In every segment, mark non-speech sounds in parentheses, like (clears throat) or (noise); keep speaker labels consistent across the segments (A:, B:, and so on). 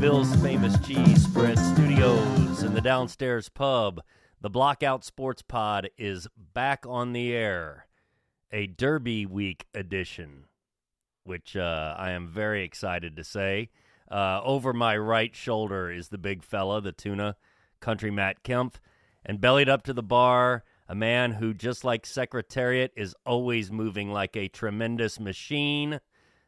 A: Bill's famous cheese spread studios in the downstairs pub, the Blockout Sports Pod is back on the air. A Derby Week edition, which uh, I am very excited to say. Uh, over my right shoulder is the big fella, the tuna, country Matt Kempf, and bellied up to the bar, a man who, just like Secretariat, is always moving like a tremendous machine,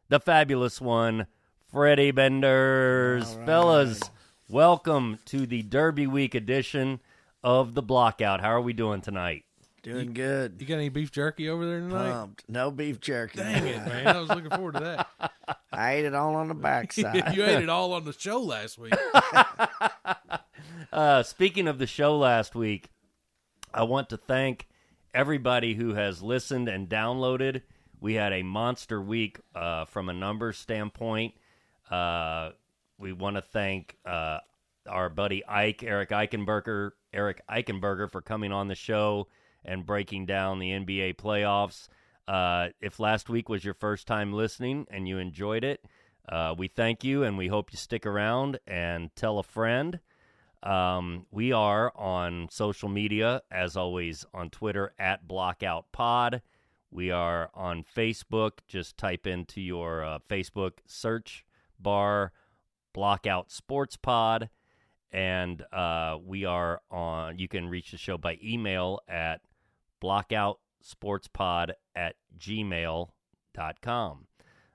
A: the fabulous one, Freddie Benders. Fellas, welcome to the Derby Week edition of the Blockout. How are we doing tonight?
B: Doing good.
C: You got any beef jerky over there tonight?
B: Pumped. No beef jerky.
C: Dang it, man! I was looking forward to that. (laughs)
B: I ate it all on the backside. (laughs)
C: you ate it all on the show last week. (laughs)
A: Uh, speaking of the show last week, I want to thank everybody who has listened and downloaded. We had a monster week uh, from a numbers standpoint. Uh, we want to thank uh, our buddy Ike, Eric Eichenberger, Eric Eichenberger, for coming on the show and breaking down the NBA playoffs. Uh, if last week was your first time listening and you enjoyed it, uh, we thank you and we hope you stick around and tell a friend. Um, we are on social media, as always, on Twitter at BlockoutPod. We are on Facebook. Just type into your uh, Facebook search bar Blockout Sports Pod. And uh, we are on, you can reach the show by email at blockoutsportspod at gmail.com.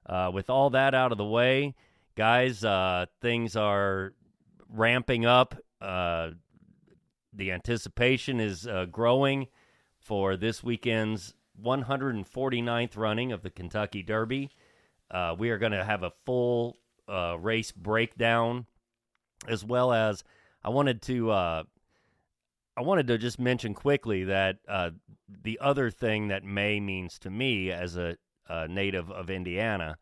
A: Uh, with all that out of the way, guys, uh, things are ramping up. Uh, the anticipation is uh, growing for this weekend's 149th running of the Kentucky Derby. Uh, we are going to have a full uh, race breakdown, as well as I wanted to. Uh, I wanted to just mention quickly that uh, the other thing that May means to me as a, a native of Indiana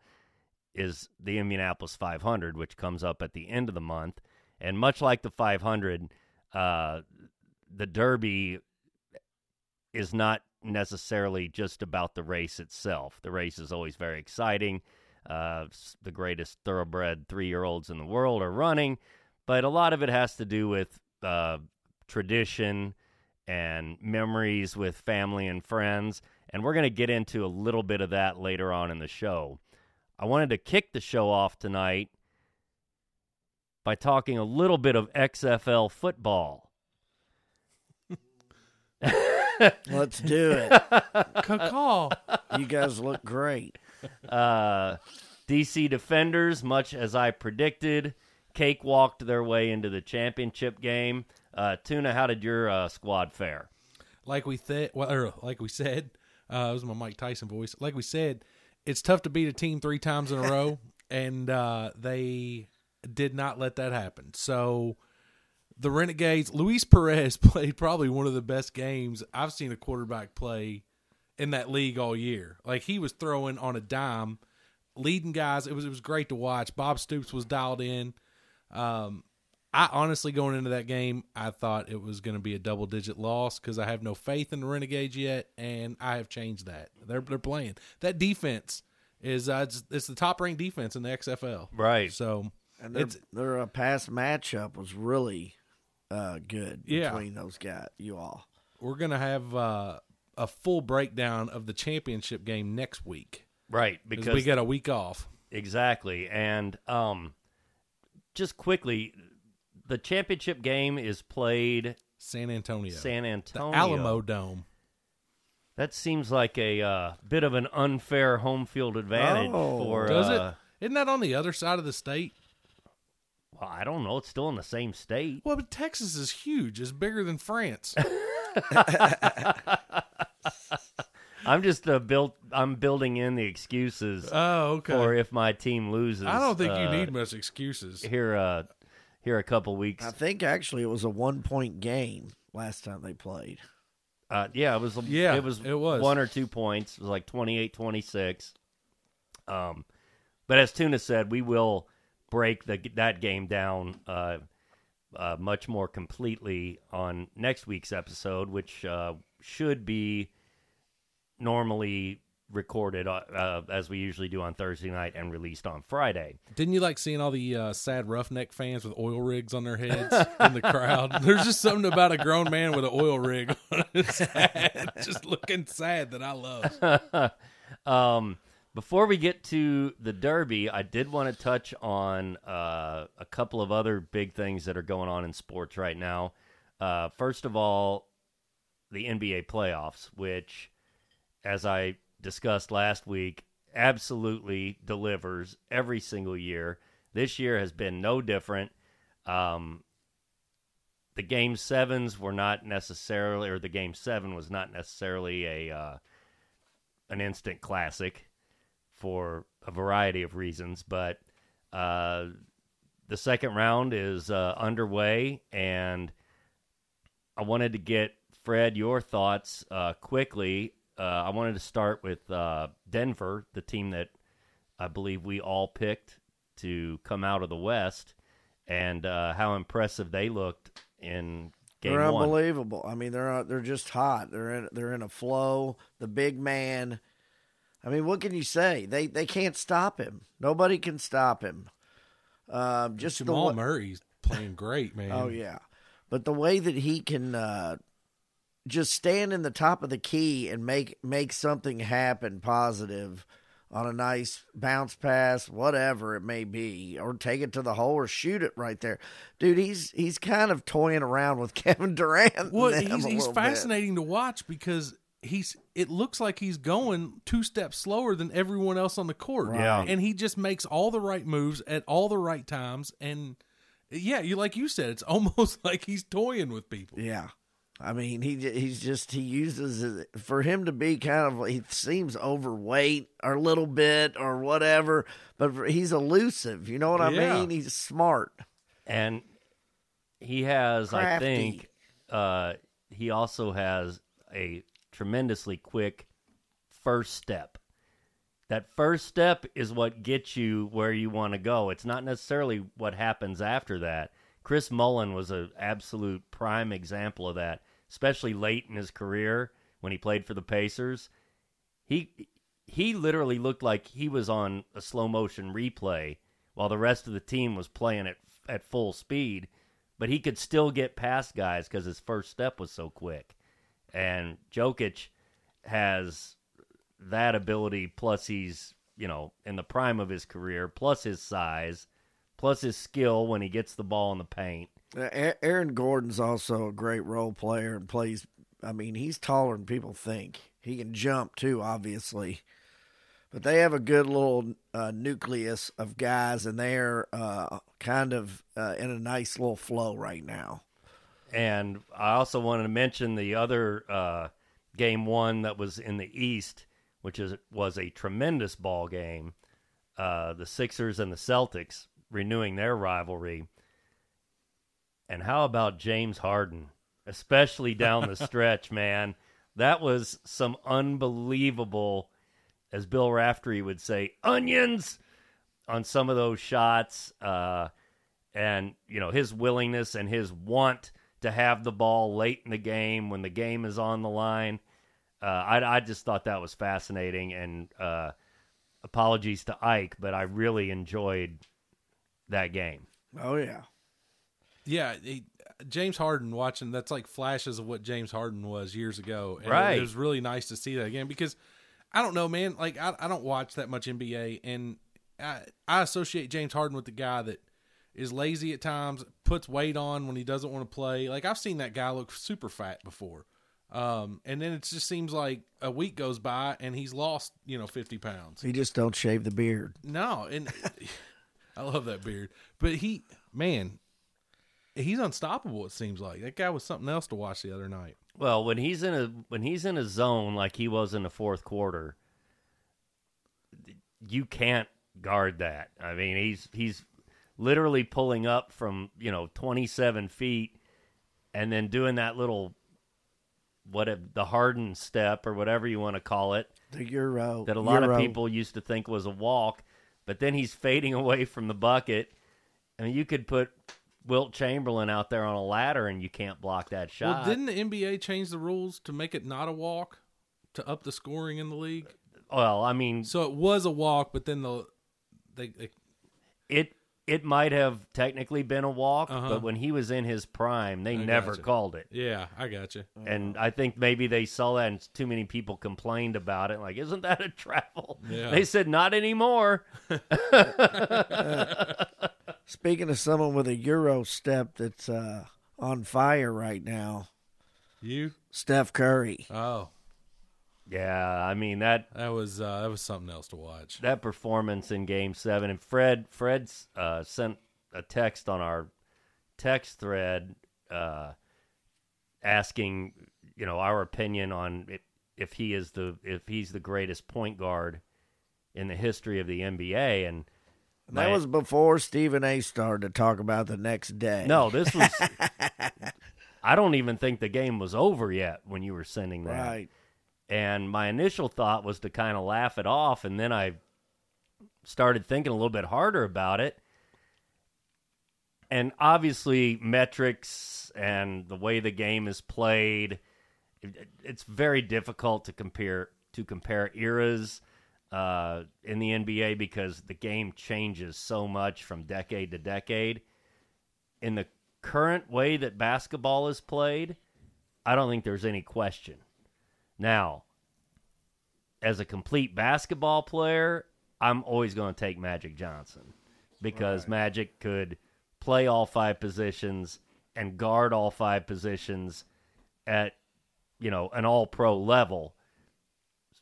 A: is the Indianapolis 500, which comes up at the end of the month. And much like the 500, uh, the Derby is not necessarily just about the race itself. The race is always very exciting. Uh, the greatest thoroughbred three year olds in the world are running, but a lot of it has to do with uh, tradition and memories with family and friends. And we're going to get into a little bit of that later on in the show. I wanted to kick the show off tonight by talking a little bit of XFL football. (laughs)
B: Let's do it. (laughs)
C: Caw.
B: You guys look great.
A: Uh, DC Defenders, much as I predicted, cakewalked their way into the championship game. Uh, Tuna, how did your uh, squad fare?
C: Like we said, well, or like we said, uh, it was my Mike Tyson voice. Like we said, it's tough to beat a team three times in a row, (laughs) and uh, they did not let that happen. So the Renegades, Luis Perez (laughs) played probably one of the best games I've seen a quarterback play in that league all year. Like he was throwing on a dime, leading guys. It was it was great to watch. Bob Stoops was dialed in. Um, I honestly going into that game, I thought it was going to be a double digit loss because I have no faith in the Renegades yet, and I have changed that. They're they're playing that defense is uh, it's, it's the top ranked defense in the XFL.
A: Right.
C: So
B: And their,
C: It's-
B: their uh, past matchup was really uh, good
C: Yeah.
B: between those guys, you all.
C: we're gonna have uh, a full breakdown of the championship game next week
A: Right,
C: because we got a week off.
A: exactly, and um, just quickly, the championship game is played
C: San Antonio,
A: San
C: the
A: Antonio.
C: Alamo Dome.
A: That seems like a uh, bit of an unfair home field advantage
B: Oh.
A: for.
C: Does
A: uh,
C: it? Isn't that on the other side of the state?
A: Well, I don't know. It's still in the same state.
C: Well, but Texas is huge. It's bigger than France. (laughs) (laughs)
A: I'm just uh, built. I'm building in the excuses
C: oh, okay.
A: for if my team loses.
C: I don't think you
A: uh,
C: need much excuses.
A: here. Uh, here a couple weeks.
B: I think actually it was a one point game last time they played.
A: Uh, yeah, it was.
C: Yeah,
A: it was.
C: it was.
A: one or two points. It was like 28-26. Um, but as Tuna said, we will break the that game down uh, uh, much more completely on next week's episode, which uh, should be normally recorded uh, uh, as we usually do on Thursday night and released on Friday.
C: Didn't you like seeing all the uh, sad roughneck fans with oil rigs on their heads in the crowd? (laughs) There's just something about a grown man with an oil rig on his (laughs) head, just looking sad that I love. (laughs)
A: um, before we get to the Derby, I did want to touch on uh, a couple of other big things that are going on in sports right now. Uh, first of all, the NBA playoffs, which, as I discussed last week, absolutely delivers every single year. This year has been no different. Um, the game sevens were not necessarily, or the game seven was not necessarily a uh, an instant classic for a variety of reasons, but uh, the second round is uh, underway, and I wanted to get Fred your thoughts uh, quickly. Uh, I wanted to start with uh, Denver, the team that I believe we all picked to come out of the West, and uh, how impressive they looked in game
B: they're
A: one.
B: unbelievable. I mean, they're uh, they're just hot. They're in they're in a flow. The big man. I mean, what can you say? They they can't stop him. Nobody can stop him. Um, just the
C: Jamal
B: wa-
C: Murray's playing great, (laughs) man.
B: Oh yeah, but the way that he can uh, just stand in the top of the key and make make something happen positive on a nice bounce pass, whatever it may be, or take it to the hole or shoot it right there, dude. He's he's kind of toying around with (laughs) Kevin Durant.
C: Well, he's, he's
B: little bit.
C: fascinating to watch because he's. It looks like he's going two steps slower than everyone else on the court.
B: Right.
A: Yeah.
C: and he just makes all the right moves at all the right times. And yeah, you like you said, it's (laughs) almost like he's toying with people.
B: Yeah. I mean, he he's just he uses it for him to be kind of he seems overweight or a little bit or whatever, but he's elusive. You know what I
C: Yeah.
B: mean? He's smart.
A: and he has, I think, uh, he also has a tremendously quick first step. That first step is what gets you where you want to go. It's not necessarily what happens after that. Chris Mullin was an absolute prime example of that, especially late in his career when he played for the Pacers. He he literally looked like he was on a slow motion replay while the rest of the team was playing at at full speed, but he could still get past guys because his first step was so quick. And Jokic has that ability, plus he's you know in the prime of his career, plus his size, plus his skill when he gets the ball in the paint.
B: Aaron Gordon's also a great role player and plays. I mean, he's taller than people think. He can jump too, obviously. But they have a good little uh, nucleus of guys, and they're uh, kind of uh, in a nice little flow right now.
A: And I also wanted to mention the other uh, game one that was in the East, which is was a tremendous ball game. Uh, the Sixers and the Celtics renewing their rivalry. And how about James Harden, especially down the (laughs) stretch, man? That was some unbelievable, as Bill Raftery would say, onions on some of those shots. Uh, and you know his willingness and his want to have the ball late in the game when the game is on the line. Uh, I, I just thought that was fascinating, and uh, apologies to Ike, but I really enjoyed that game.
B: Oh yeah,
C: Yeah, he, James Harden watching that's like flashes of what James Harden was years ago. And
A: Right.
C: It, was really nice to see that again because I don't know, man. Like I, I don't watch that much NBA, and I, I associate James Harden with the guy that is lazy at times, puts weight on when he doesn't want to play. Like I've seen that guy look super fat before. Um, and then it just seems like a week goes by and he's lost, you know, fifty pounds.
B: he just don't shave the beard.
C: No, and (laughs) I love that beard. But he, man, he's unstoppable. It seems like that guy was something else to watch the other night.
A: Well, when he's in a when he's in a zone like he was in the fourth quarter, you can't guard that. I mean, he's he's literally pulling up from you know twenty seven feet, and then doing that little what it, the Harden step or whatever you want to call it
B: The Euro.
A: that a lot
B: Euro.
A: of people used to think was a walk, but then he's fading (laughs) away from the bucket. I mean, you could put Wilt Chamberlain out there on a ladder and you can't block that shot.
C: Well, didn't the NBA change the rules to make it not a walk to up the scoring in the league?
A: well, I mean,
C: So it was a walk, but then the they, they
A: it it might have technically been a walk,
C: Uh-huh.
A: but when he was in his prime, they
C: I
A: never
C: gotcha.
A: called it.
C: yeah, I got you.
A: And I think maybe they saw that and too many people complained about it. Like, isn't that a travel?
C: Yeah.
A: They said, not anymore. (laughs)
B: Speaking of someone with a Euro step that's uh, on fire right now,
C: You?
B: Steph Curry.
C: Oh,
A: Yeah, I mean, that
C: that was uh, that was something else to watch.
A: that performance in Game Seven, and Fred Fred uh, sent a text on our text thread uh, asking, you know, our opinion on if, if he is the if he's the greatest point guard in the history of the NBA, and
B: That
A: my-
B: was before Stephen A. started to talk about the next day.
A: no, this was. (laughs) I don't even think the game was over yet when you were sending that.
B: Right.
A: And my initial thought was to kind of laugh it off, and then I started thinking a little bit harder about it. And obviously, metrics and the way the game is played, it's very difficult to compare to compare eras uh, in the NBA because the game changes so much from decade to decade. In the current way that basketball is played, I don't think there's any question. Now, as a complete basketball player, I'm always going to take Magic Johnson because Magic could play all five positions and guard all five positions at you know an all pro level.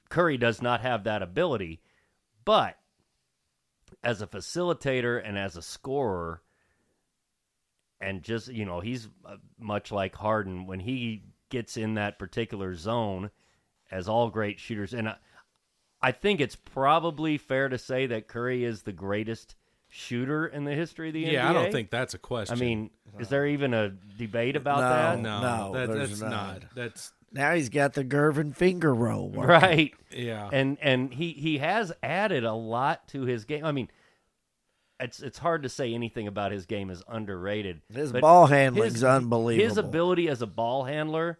A: Curry does not have that ability, but as a facilitator and as a scorer and just you know he's uh, much like Harden when he gets in that particular zone as all great shooters and I, I think it's probably fair to say that Curry is the greatest shooter in the history of the NBA.
C: Yeah, I don't think that's a question.
A: I mean, is there even a debate about
B: No.
A: that?
C: no,
B: No,
C: that,
B: there's
C: that's
B: not.
C: not. That's
B: Now he's got the Gervin finger roll. working.
A: Right.
C: yeah.
A: and and he he has added a lot to his game. I mean, it's it's hard to say anything about his game is underrated.
B: His ball handling's
A: his-
B: unbelievable.
A: His ability as a ball handler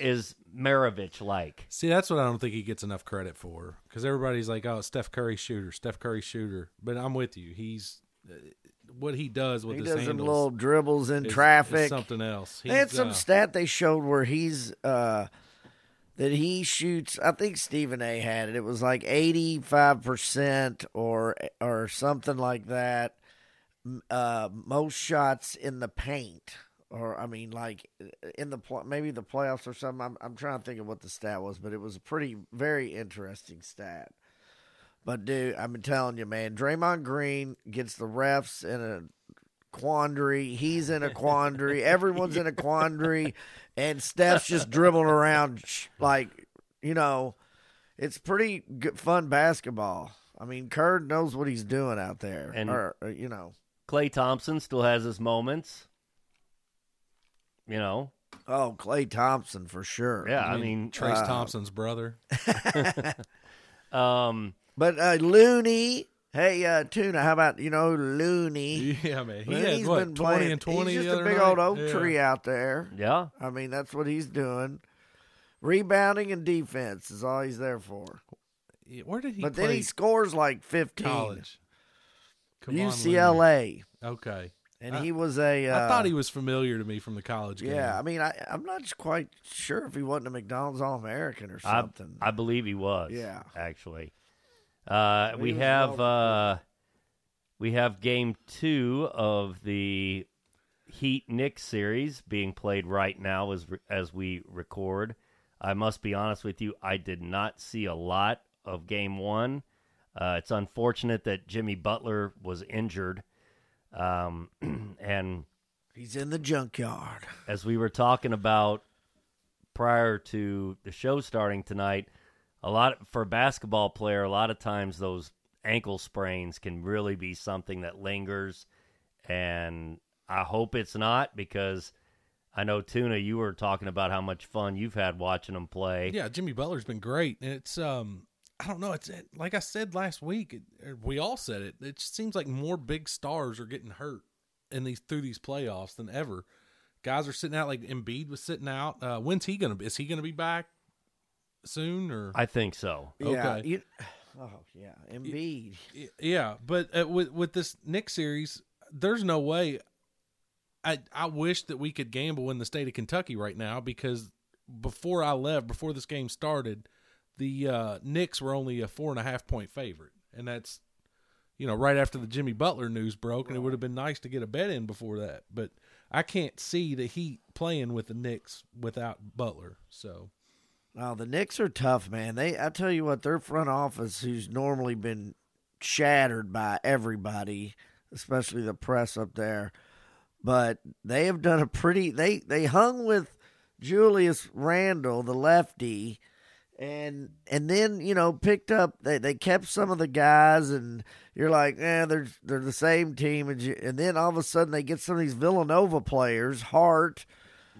A: is Maravich like.
C: See, that's what I don't think he gets enough credit for because everybody's like, "Oh, Steph Curry shooter, Steph Curry shooter," but I'm with you. He's uh, what he does with
B: he
C: his
B: does some
C: handles
B: little dribbles in
C: is- is
B: traffic.
C: something else.
B: They had some
C: uh,
B: stat they showed where he's uh that he shoots. I think Stephen A. had it. It was like eighty five percent or or something like that. Uh, most shots in the paint, or I mean, like in the pl- maybe the playoffs or something. I'm I'm trying to think of what the stat was, but it was a pretty very interesting stat. But dude, I've been telling you, man, Draymond Green gets the refs in a quandary. He's in a quandary. (laughs) Everyone's in a quandary, and Steph's just dribbling around like you know. It's pretty good, fun basketball. I mean, Kerr knows what he's doing out there,
A: And-
B: or, or, you know,
A: Klay Thompson still has his moments. You know,
B: oh Klay Thompson for sure.
A: yeah. I mean,
C: Trayce
B: uh,
C: Thompson's brother. (laughs)
A: um,
B: but uh, Looney. Hey, uh, Tuna, how about you know Looney?
C: Yeah, man. He
B: Looney's
C: had what
B: been
C: twenty
B: playing-
C: and twenty.
B: He's
C: the
B: just a big
C: night?
B: old oak
C: Yeah.
B: tree out there.
A: yeah.
B: I mean, that's what he's doing. Rebounding and defense is all he's there for.
C: Where did he?
B: but
C: play
B: then he scores like 15.
C: college. Come
B: UCLA.
C: Looney. Okay.
B: And
C: I-
B: he was a. Uh,
C: I thought he was familiar to me from the college game.
B: Yeah, I mean, I, I'm not quite sure if he wasn't a McDonald's All American or something.
A: I believe he was.
B: Yeah.
A: actually. Uh, we have uh, we have game two of the Heat Knicks series being played right now as as we record. I must be honest with you, I did not see a lot of game one. Uh, it's unfortunate that Jimmy Butler was injured, um, (clears throat) and
B: He's in the junkyard.
A: as we were talking about prior to the show starting tonight, a lot for a basketball player, a lot of times those ankle sprains can really be something that lingers, and I hope it's not because I know Tuna, you were talking about how much fun you've had watching them play.
C: Yeah, Jimmy Butler's been great, and it's um, I don't know, it's it, like I said last week. It, we all said it. It just seems like more big stars are getting hurt in these through these playoffs than ever. Guys are sitting out. Like Embiid was sitting out. Uh, when's he gonna? be? Is he gonna be back soon? Or
A: I think so.
B: Yeah.
C: Okay.
B: You, (sighs) oh yeah, Embiid.
C: Y- Yeah, but uh, with with this Knick series, there's no way. I I wish that we could gamble in the state of Kentucky right now because before I left, before this game started, the uh, Knicks were only a four and a half point favorite, and that's you know right after the Jimmy Butler news broke, and it would have been nice to get a bet in before that, but I can't see the Heat playing with the Knicks without Butler. So
B: Oh, the Knicks are tough, man. They, I tell you what, their front office, who's normally been shattered by everybody, especially the press up there, but they have done a pretty. They they hung with Julius Randle, the lefty, and and then you know picked up. They they kept some of the guys, and you're like, eh, they're they're the same team, and you, and then all of a sudden they get some of these Villanova players, Hart.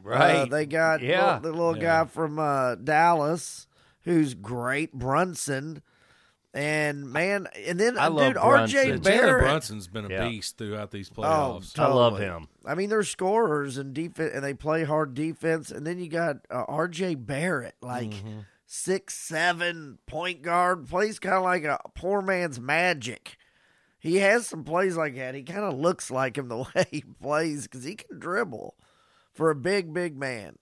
A: Right.
B: Uh, they got
A: Yeah.
B: the, the little
C: Yeah.
B: guy from uh, Dallas who's great, Brunson. And man, and then
A: I
B: uh,
A: love
B: dude,
A: Brunson.
B: RJ
C: Jalen
B: Barrett.
C: Brunson's been a
A: Yeah.
C: beast throughout these
B: Oh,
C: playoffs.
A: I love him.
B: I mean, they're scorers and defense, and they play hard defense. And then you got uh, R.J. Barrett, like
C: Mm-hmm.
B: Six seven point guard, plays kind of like a poor man's Magic. He has some plays like that. He kind of looks like him the (laughs) way he plays because he can dribble for a big, big man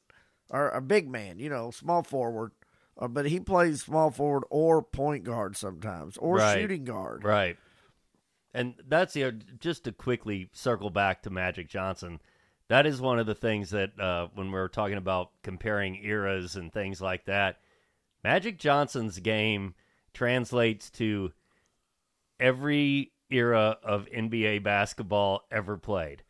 B: or a big man, you know, small forward. Uh, but he plays small forward or point guard sometimes or
A: Right.
B: shooting guard.
A: Right. And that's the just to quickly circle back to Magic Johnson. That is one of the things that uh, when we're talking about comparing eras and things like that, Magic Johnson's game translates to every era of NBA basketball ever played.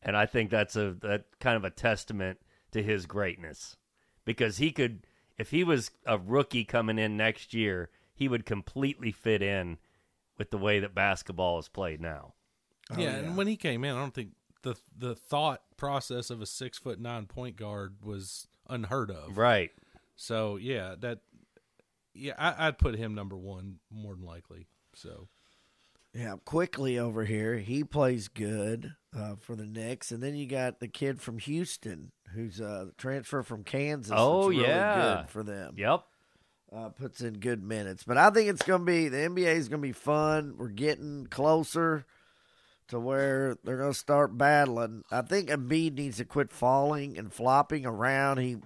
A: And I think that's a that kind of a testament to his greatness. Because he could if he was a rookie coming in next year, he would completely fit in with the way that basketball is played now.
B: Oh,
C: yeah, and when he came in, I don't think the the thought process of a six foot nine point guard was unheard of.
A: Right.
C: So yeah, that yeah, I, I'd put him number one more than likely. So
B: Yeah, quickly over here. He plays good uh, for the Knicks, and then you got the kid from Houston who's a transfer from Kansas.
A: Oh,
B: really
A: yeah.
B: good for them.
A: Yep.
B: Uh, puts in good minutes, but I think it's going to be the NBA is going to be fun. We're getting closer to where they're going to start battling. I think Embiid needs to quit falling and flopping around. He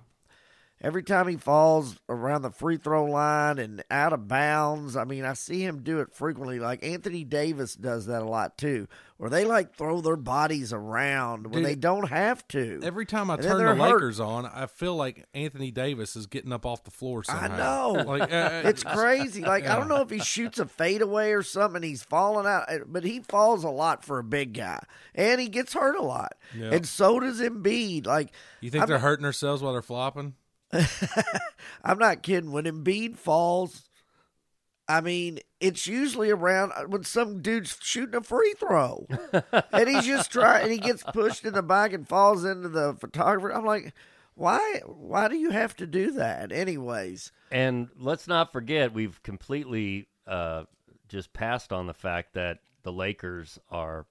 B: every time he falls around the free throw line and out of bounds. I mean, I see him do it frequently. Like Anthony Davis does that a lot too, where they like throw their bodies around when
C: Dude,
B: they don't have to.
C: every time I
B: And
C: turn the
B: hurt.
C: Lakers on, I feel like Anthony Davis is getting up off the floor.
B: I know. (laughs)
C: like uh,
B: It's (laughs) crazy. Like I don't know if he shoots a fadeaway or something. He's falling out, but he falls a lot for a big guy, and he gets hurt a lot.
C: Yeah.
B: And so does Embiid. Like
C: You think
B: I'm-
C: they're hurting themselves while they're flopping? (laughs)
B: I'm not kidding. When Embiid falls, I mean it's usually around when some dude's shooting a free throw, and he's just trying, and he gets pushed in the back and falls into the photographer. I'm like, why? Why do you have to do that? Anyways,
A: And let's not forget, we've completely uh, just passed on the fact that the Lakers are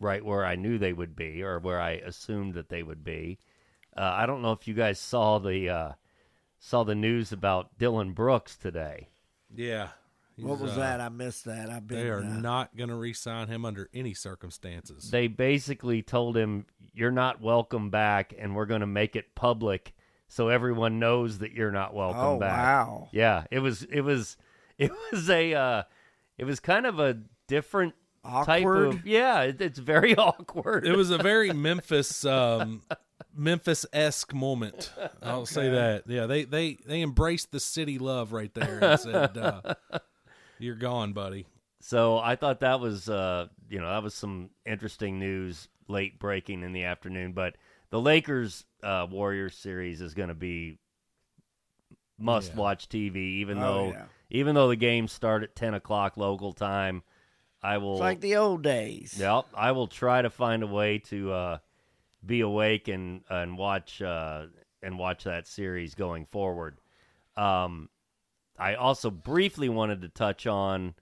A: right where I knew they would be, or where I assumed that they would be. Uh, I don't know if you guys saw the uh, saw the news about Dillon Brooks today.
C: Yeah.
B: what was
C: uh,
B: that? I missed that. I've been.
C: They are
B: uh,
C: not going to re-sign him under any circumstances.
A: They basically told him, "You're not welcome back, and we're going to make it public so everyone knows that you're not welcome
B: Oh
A: back."
B: wow!
A: Yeah, it was it was (laughs) it was a uh it was kind of a different type
B: Awkward.
A: of yeah, it, it's very (laughs) awkward.
C: it was a very Memphis um, Memphis esque moment. (laughs) I'll say that. Yeah, they they they embraced the city love right there and said, uh, (laughs) "You're gone, buddy."
A: so I thought that was uh you know, that was some interesting news late breaking in the afternoon, but the Lakers uh Warriors series is going to be must watch TV even
B: Oh,
A: though
B: yeah.
A: even though the games start at 10 o'clock local time I will
B: It's like the old days.
A: Yep, I will try to find a way to uh, be awake and and watch uh, and watch that series going forward. Um, I also briefly wanted to touch on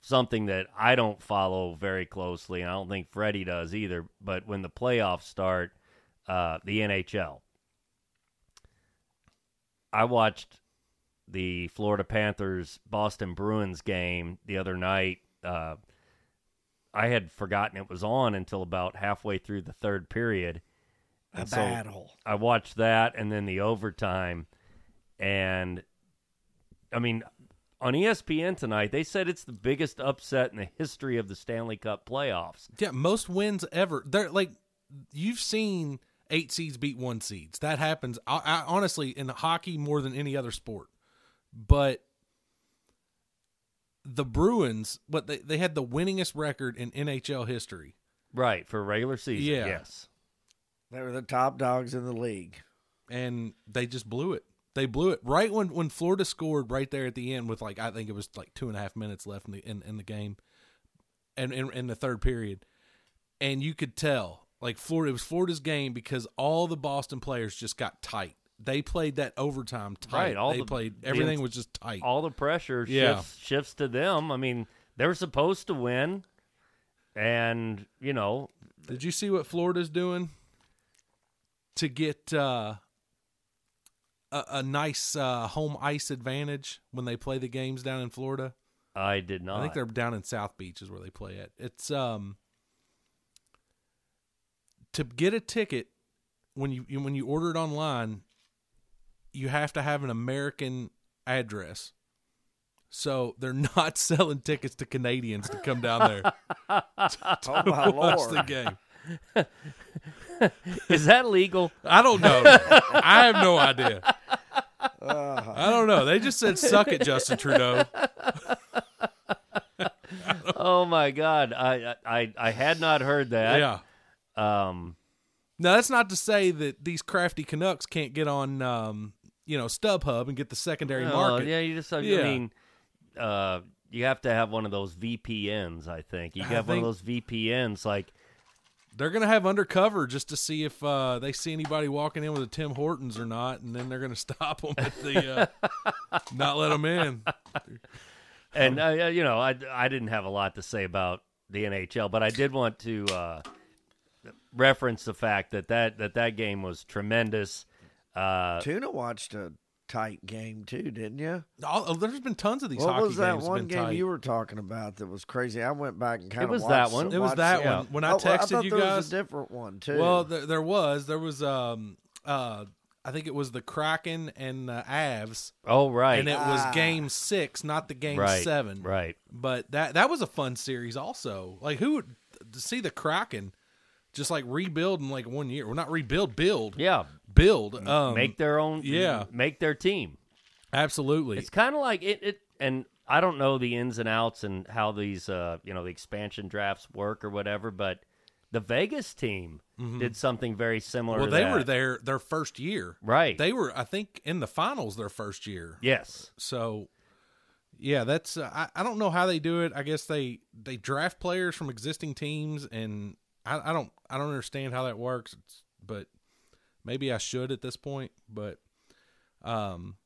A: something that I don't follow very closely, and I don't think Freddie does either. But when the playoffs start, uh, the NHL, I watched the Florida Panthers Boston Bruins game the other night. Uh, I had forgotten it was on until about halfway through the third period.
B: A
A: so
B: battle.
A: I watched that and then the overtime. And I mean, on ESPN tonight, they said it's the biggest upset in the history of the Stanley Cup playoffs.
C: Yeah, most wins ever. They're like you've seen eight seeds beat one seeds. That happens. I, I, honestly in hockey more than any other sport. But the Bruins, what they they had the winningest record in NHL history.
A: Right, for regular season.
C: Yeah.
A: Yes.
B: They were the top dogs in the league.
C: and they just blew it. They blew it right when when Florida scored right there at the end with like I think it was like two and a half minutes left in the in, in the game, and in, in the third period, and you could tell like Florida it was Florida's game because all the Boston players just got tight. They played that overtime tight.
A: Right, all
C: they
A: the-
C: played everything
A: ins-
C: was just tight.
A: All the pressure
C: Yeah.
A: shifts shifts to them. I mean, they were supposed to win. And, you know,
C: Did you see what Florida's doing to get uh, a, a nice uh, home ice advantage when they play the games down in Florida?
A: I did not.
C: I think they're down in South Beach is where they play it. It's um to get a ticket when you when you order it online, you have to have an American address. So they're (laughs) not selling tickets to Canadians to come down there (laughs)
B: Oh my
C: watch
B: lord!
C: the game. (laughs)
A: Is that legal?
C: I don't know. I have no idea.
B: Uh,
C: I don't know. They just said suck it, Justin Trudeau.
A: oh my god. I I I had not heard that.
C: Yeah.
A: Um
C: Now that's not to say that these crafty Canucks can't get on, um, you know, StubHub and get the secondary
A: well,
C: market.
A: Yeah, you just I
C: Yeah.
A: mean uh you have to have one of those VPNs, I think. You have one of those VPNs like
C: They're gonna have undercover just to see if uh, they see anybody walking in with a Tim Hortons or not, and then they're gonna (laughs) stop them at the, uh, not let them in.
A: and uh, you know, I I didn't have a lot to say about the NHL, but I did want to uh, reference the fact that that that, that game was tremendous. Uh,
B: Tuna watched a tight game too, didn't you?
C: All, oh, there's been tons of these
B: What
C: hockey
B: was that
C: games
B: one game
C: tight.
B: you were talking about that was crazy? I went back and kind of
A: was
B: watched
A: that one.
C: It was that
A: yeah.
C: one. When I
B: Oh, well,
C: texted
B: thought
C: you
B: there
C: guys,
B: was a different one too.
C: well, there, there was there was um uh I think it was the Kraken and the Avs,
A: oh right,
C: and it
B: Ah.
C: was Game Six, not the Game
A: right,
C: Seven.
A: right.
C: But that that was a fun series also. Like who would to see the Kraken just like rebuild in like one year? Well, not rebuild, build,
A: Yeah,
C: build, um,
A: make their own.
C: yeah.
A: make their team.
C: absolutely.
A: It's kind of like it, it. And I don't know the ins and outs and how these, uh, you know, the expansion drafts work or whatever, but the Vegas team did something very similar.
C: Mm-hmm. well, they
A: that.
C: were there their first year,
A: right.
C: They were, I think, in the finals their first year.
A: yes,
C: So, yeah, that's uh, I, I don't know how they do it. I guess they they draft players from existing teams, and I, I don't I don't understand how that works. It's, but maybe I should at this point. But um,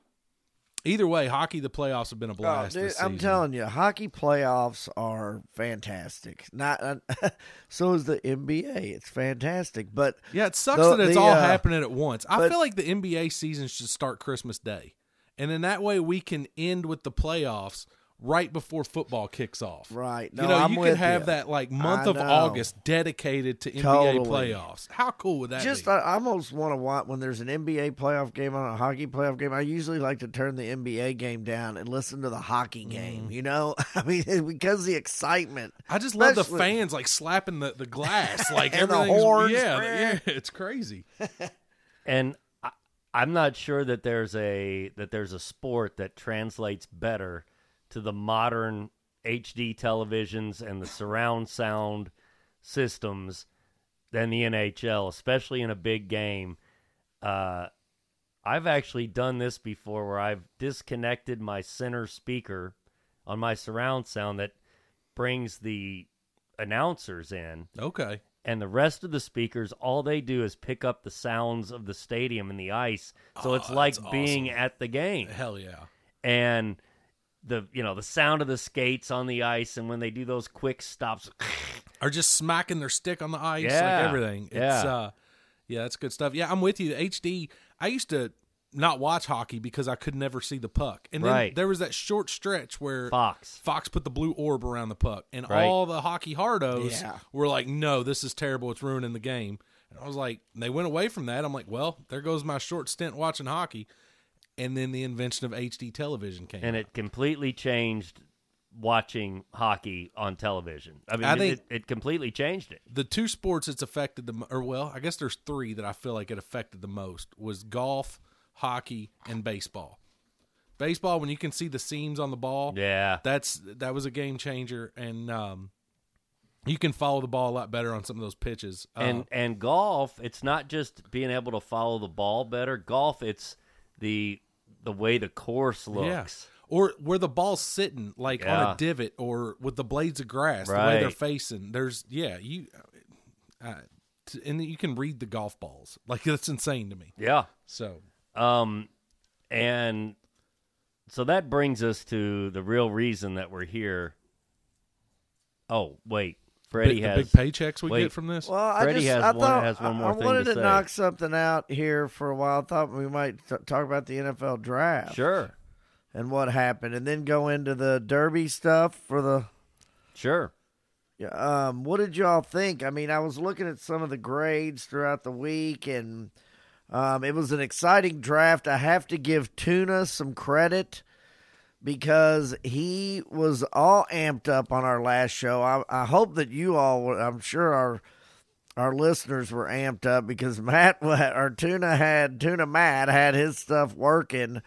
C: either way, hockey the playoffs have been a
B: Oh,
C: blast.
B: dude,
C: this
B: I'm telling you, hockey playoffs are fantastic. Not uh, (laughs) so is the NBA. It's fantastic, but
C: Yeah, it sucks
B: The-
C: that it's
B: the,
C: all
B: uh,
C: happening at once. I
B: but-
C: feel like the NBA season should start Christmas Day, and then that way we can end with the playoffs right before football kicks off.
B: right.
C: you know,
B: I'm
C: you
B: with
C: could have
B: you.
C: that like month
B: I
C: of
B: know.
C: August dedicated to NBA playoffs. How cool would that
B: Just
C: be?
B: I I almost want to watch when there's an NBA playoff game on a hockey playoff game. I usually like to turn the NBA game down and listen to the hockey mm. game. You know, (laughs) I mean, (laughs) because the excitement.
C: I just love the fans like slapping the, the glass, (laughs) like
B: And the horns,
C: yeah, yeah, it's crazy.
A: and I, I'm not sure that there's a that there's a sport that translates better to the modern HD televisions and the surround sound systems than the NHL, especially in a big game. Uh, I've actually done this before where I've disconnected my center speaker on my surround sound that brings the announcers in
C: Okay,
A: and the rest of the speakers, all they do is pick up the sounds of the stadium and the ice. So it's
C: Oh,
A: like being
C: awesome.
A: at the game.
C: Hell yeah.
A: And the you know the sound of the skates on the ice, and when they do those quick stops, (laughs)
C: are just smacking their stick on the ice, like everything. It's
A: Yeah.
C: uh yeah, that's good stuff. Yeah, I'm with you. The HD I used to not watch hockey because I could never see the puck. And then
A: Right.
C: there was that short stretch where
A: Fox.
C: Fox put the blue orb around the puck, and
A: Right.
C: all the hockey hardos
B: Yeah.
C: were like, "No, this is terrible. It's ruining the game." And I was like, they went away from that. I'm like, well, there goes my short stint watching hockey. And then the invention of HD television came.
A: and
C: out.
A: it completely changed watching hockey on television. I mean,
C: I
A: it-
C: think-
A: it, it completely changed it.
C: the two sports it's affected the or well, I guess there's three that I feel like it affected the most was golf, hockey, and baseball. Baseball, when you can see the seams on the ball,
A: Yeah,
C: that's that was a game changer, and um, you can follow the ball a lot better on some of those pitches. Uh,
A: and and golf, it's not just being able to follow the ball better. Golf, it's the the way the course looks.
C: or where the ball's sitting, like on a divot, or with the blades of grass, the way they're facing. There's yeah, you, uh, t- and you can read the golf balls. (laughs) Like that's insane to me.
A: Yeah.
C: So
A: Um, and so that brings us to the real reason that we're here. Oh wait, Freddie
C: big, the
A: has
C: big paychecks we
A: wait.
C: get from this.
B: Well, I just
A: has
B: I
A: one-
B: thought
A: has one
B: I-
A: more
B: I,
A: thing
B: wanted
A: to
B: to,
A: say.
B: knock something out here for a while. I thought we might t- talk about the NFL draft
A: sure,
B: and what happened, and then go into the Derby stuff for the.
A: sure.
B: Yeah, Um, what did y'all think? I mean, I was looking at some of the grades throughout the week, and um, it was an exciting draft. I have to give Tuna some credit because he was all amped up on our last show. I, I hope that you all, I'm sure our our listeners were amped up because (laughs) Matt, or Tuna had Tuna Matt had his stuff working.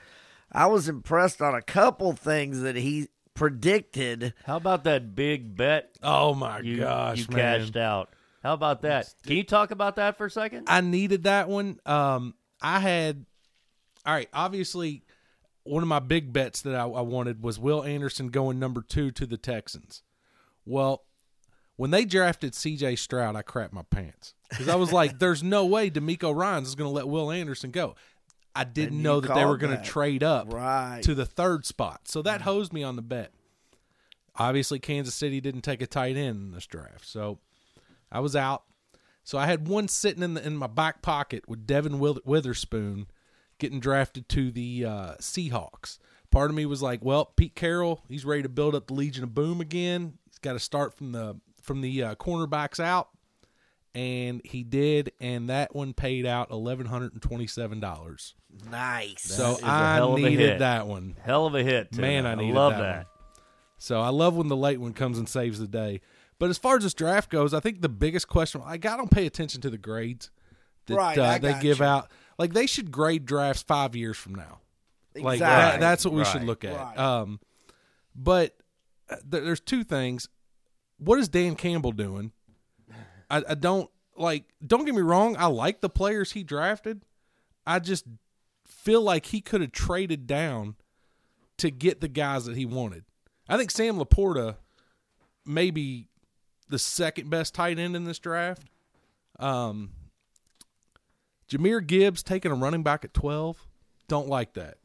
B: I was impressed on a couple things that he predicted.
A: How about that big bet
C: Oh my
A: you
C: gosh,
A: you
C: man.
A: cashed out? How about that? Can you talk about that for a second?
C: I needed that one. Um, I had, all right, obviously, one of my big bets that I, I wanted was Will Anderson going number two to the Texans. Well, when they drafted CJ Stroud, I crapped my pants because I was like, (laughs) there's no way DeMeco Ryans is going to let Will Anderson go. I didn't
B: And
C: know that they were going to trade up
B: Right.
C: to the third spot. So that hosed me on the bet. Obviously, Kansas City didn't take a tight end in this draft. So I was out. So I had one sitting in the, in my back pocket with Devon Witherspoon getting drafted to the uh, Seahawks. Part of me was like, well, Pete Carroll, he's ready to build up the Legion of Boom again. He's got to start from the from the uh, cornerbacks out, and he did, and that one paid out eleven hundred and twenty seven dollars.
B: Nice.
C: So
A: I a
C: I
A: hell of a
C: needed that one.
A: Hell of a hit, Tuna.
C: Man, I needed
A: love
C: that
A: that.
C: one. So I love when the late one comes and saves the day. But as far as this draft goes, I think the biggest question I got don't pay attention to the grades that
B: Right,
C: uh, they give
B: you.
C: out. Like they should grade drafts five years from now. Like that, that's what we should look at.
B: right.
C: Um, but uh, there, there's two things. What is Dan Campbell doing? I, I don't like. Don't get me wrong. I like the players he drafted. I just feel like he could have traded down to get the guys that he wanted. I think Sam Laporta may be the second best tight end in this draft. Um, Jahmyr Gibbs taking a running back at twelve. Don't like that.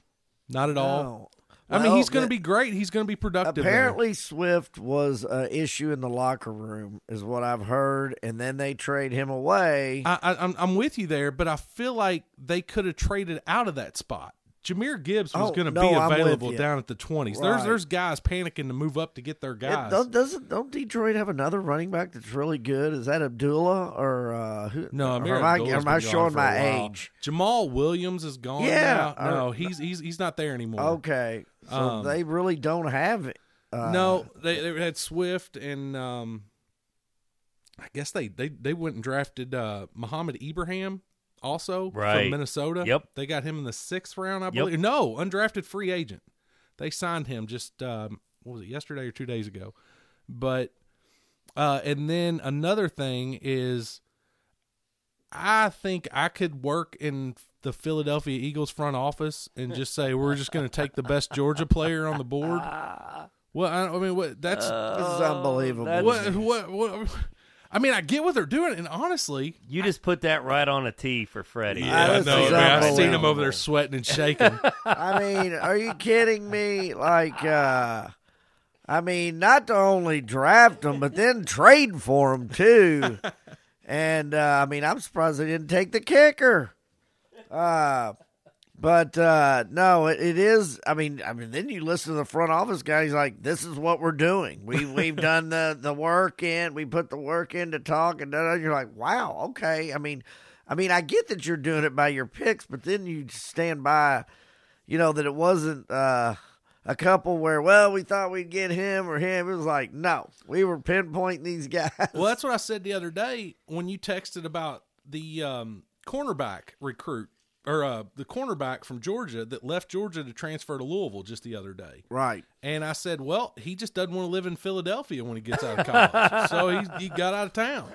C: Not at all.
B: No.
C: I mean, he's going to be great. He's going to be productive. there.
B: Apparently, Swift was an issue in the locker room, is what I've heard, and then they trade him away.
C: I, I, I'm I'm with you there, but I feel like they could have traded out of that spot. Jahmyr Gibbs was
B: Oh,
C: going to
B: no,
C: be available down at the 20s. There's
B: Right.
C: there's guys panicking to move up to get their
B: It-
C: guys.
B: don't, doesn't don't Detroit have another running back that's really good? Is that Abdullah or uh, who?
C: no, Ameer
B: am I, am I showing my age?
C: Jamaal Williams is gone
B: Yeah,
C: now. No, he's he's he's not there anymore.
B: Okay, so
C: Um,
B: they really don't have it. Uh,
C: no, they they had Swift and um, I guess they they they went and drafted uh Mohamed Ibrahim also
A: Right.
C: from Minnesota.
A: Yep.
C: they got him in the sixth round, I
A: Yep.
C: believe. No, undrafted free agent. They signed him just um, what was it yesterday or two days ago, but uh, and then another thing is, I think I could work in the Philadelphia Eagles front office and just say we're just going to take the best Georgia player on the board. (laughs) Well, I, I mean, what that's
B: This is unbelievable.
A: that's-
C: what, what, what, I mean, I get what they're doing, and honestly,
A: You just put that right on a tee for Freddie.
B: Yeah,
C: I
B: this
C: know.
B: is
C: Man, I've seen him over there sweating and shaking. (laughs)
B: I mean, are you kidding me? Like, uh, I mean, not to only draft him, but then trade for him too. (laughs) And uh, I mean, I'm surprised they didn't take the kicker. Uh, but uh, no, it, it is. I mean, I mean, then you listen to the front office guy. He's like, "This is what we're doing. We we've (laughs) done the the work in. We put the work in to talk." And da, da. you're like, "Wow, okay." I mean, I mean, I get that you're doing it by your picks, but then you stand by you know that it wasn't uh, a couple where well we thought we'd get him or him. It was like no, we were pinpointing these guys.
C: well, that's what I said the other day when you texted about the um, cornerback recruit or uh, the cornerback from Georgia that left Georgia to transfer to Louisville just the other day.
B: right.
C: And I said, well, he just doesn't want to live in Philadelphia when he gets out of college, (laughs) so he he got out of town.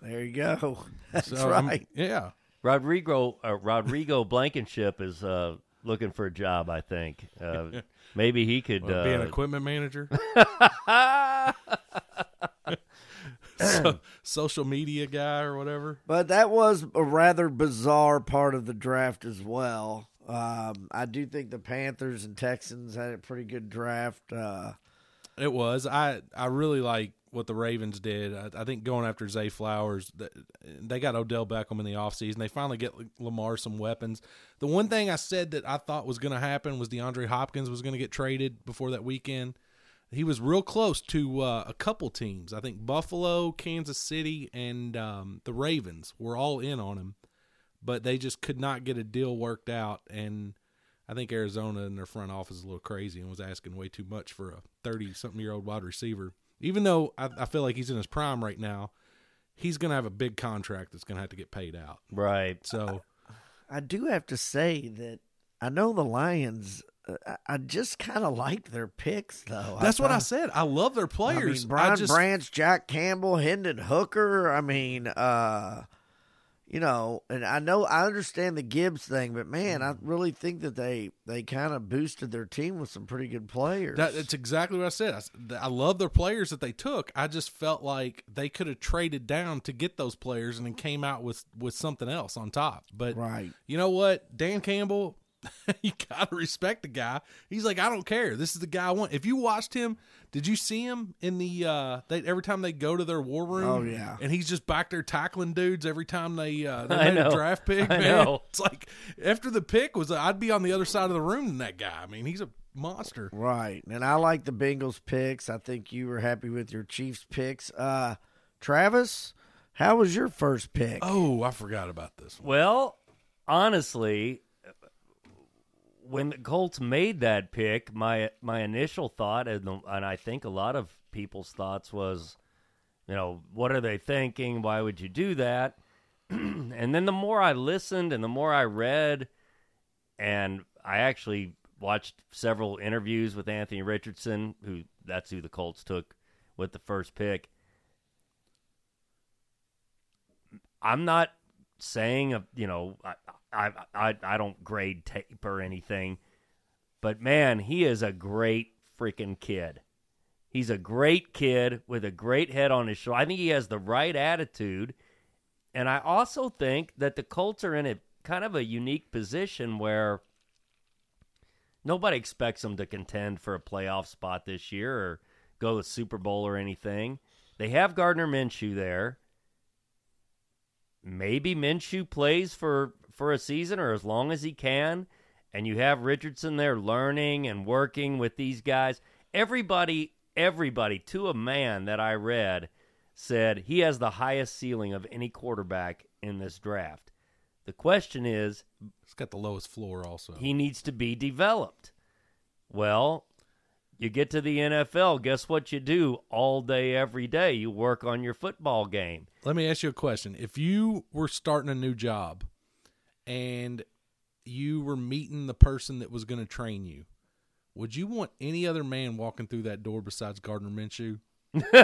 B: There you go. (laughs) That's
C: So, I'm-
B: right.
C: yeah.
A: Rodrigo uh, Rodrigo Blankenship is uh, looking for a job. I think uh, (laughs) maybe he could
C: Well, be an
A: uh,
C: equipment manager. (laughs) so, social media guy or whatever.
B: But that was a rather bizarre part of the draft as well. Um, I do think the Panthers and Texans had a pretty good draft. Uh,
C: It was. I I really like what the Ravens did. I, I think going after Zay Flowers, they got Odell Beckham in the offseason. They finally get Lamar some weapons. The one thing I said that I thought was going to happen was DeAndre Hopkins was going to get traded before that weekend. He was real close to uh, a couple teams. I think Buffalo, Kansas City, and um, the Ravens were all in on him, but they just could not get a deal worked out. And I think Arizona and their front office is a little crazy and was asking way too much for a thirty-something year old wide receiver. Even though I, I feel like he's in his prime right now, he's going to have a big contract that's going to have to get paid out.
A: right.
C: So
B: I do have to say that I know the Lions. Uh, I- I just kind of like their picks, though.
C: that's what I
B: thought-
C: said. I love their
B: I
C: players.
B: mean, Brian
C: just,
B: Branch, Jack Campbell, Hendon Hooker. I mean, uh, you know, and I know I understand the Gibbs thing, but man, I really think that they they kind of boosted their team with some pretty good players.
C: That, that's exactly what I said. I I, love their players that they took. I just felt like they could have traded down to get those players and then came out with with something else on top. But
B: right.
C: you know what, Dan Campbell, (laughs) you gotta respect the guy. He's like, I don't care. This is the guy I want. If you watched him, did you see him in the? uh they, Every time they go to their war room,
B: Oh, yeah.
C: and he's just back there tackling dudes every time they uh, (laughs) they
A: I
C: made a draft pick. (laughs)
A: I
C: man,
A: know.
C: it's like after the pick was, I'd be on the other side of the room than that guy. I mean, he's a monster.
B: Right. And I like the Bengals picks. I think you were happy with your Chiefs picks. Uh Travis, how was your first pick?
C: Oh, I forgot about this one.
A: Well, honestly, when the Colts made that pick, my my initial thought, and, and I think a lot of people's thoughts was, you know, what are they thinking? Why would you do that? (clears throat) and then the more I listened and the more I read, and I actually watched several interviews with Anthony Richardson, who that's who the Colts took with the first pick. I'm not saying you know I, I I I don't grade tape or anything, but man, he is a great freaking kid. He's a great kid with a great head on his shoulder. I think he has the right attitude, and I also think that the Colts are in a kind of a unique position where nobody expects them to contend for a playoff spot this year or go to the Super Bowl or anything. They have Gardner Minshew there maybe Minshew plays for for a season or as long as he can, and you have Richardson there learning and working with these guys. Everybody, everybody to a man that I read said he has the highest ceiling of any quarterback in this draft. The question is,
C: It's got the lowest floor, also.
A: he needs to be developed. Well, you get to the NFL, guess what you do all day, every day? You work on your football game.
C: Let me ask you a question. If you were starting a new job and you were meeting the person that was going to train you, would you want any other man walking through that door besides Gardner Minshew? (laughs)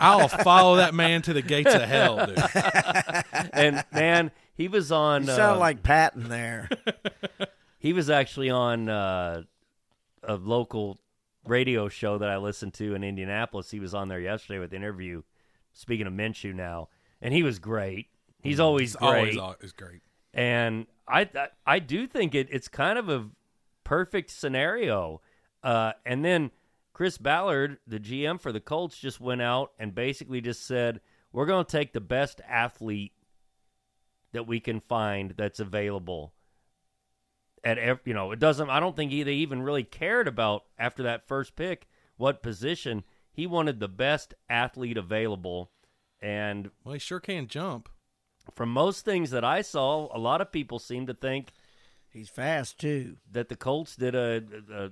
C: I'll follow that man to the gates of hell, dude. (laughs)
A: and man, he was on.
B: you sound
A: uh,
B: like Patton there. (laughs)
A: he was actually on uh, a local radio show that I listened to in Indianapolis. He was on there yesterday with the interview Speaking of Minshew now, and he was great. He's always great.
C: Always is great.
A: and I I, I do think it, it's kind of a perfect scenario. Uh, and then Chris Ballard, the GM for the Colts, just went out and basically just said, "We're going to take the best athlete that we can find that's available." At ev- you know, it doesn't. I don't think he, they even really cared about after that first pick what position he wanted the best athlete available, and
C: Well, he sure can jump.
A: From most things that I saw, a lot of people seem to think
B: He's fast too.
A: that the Colts did a, a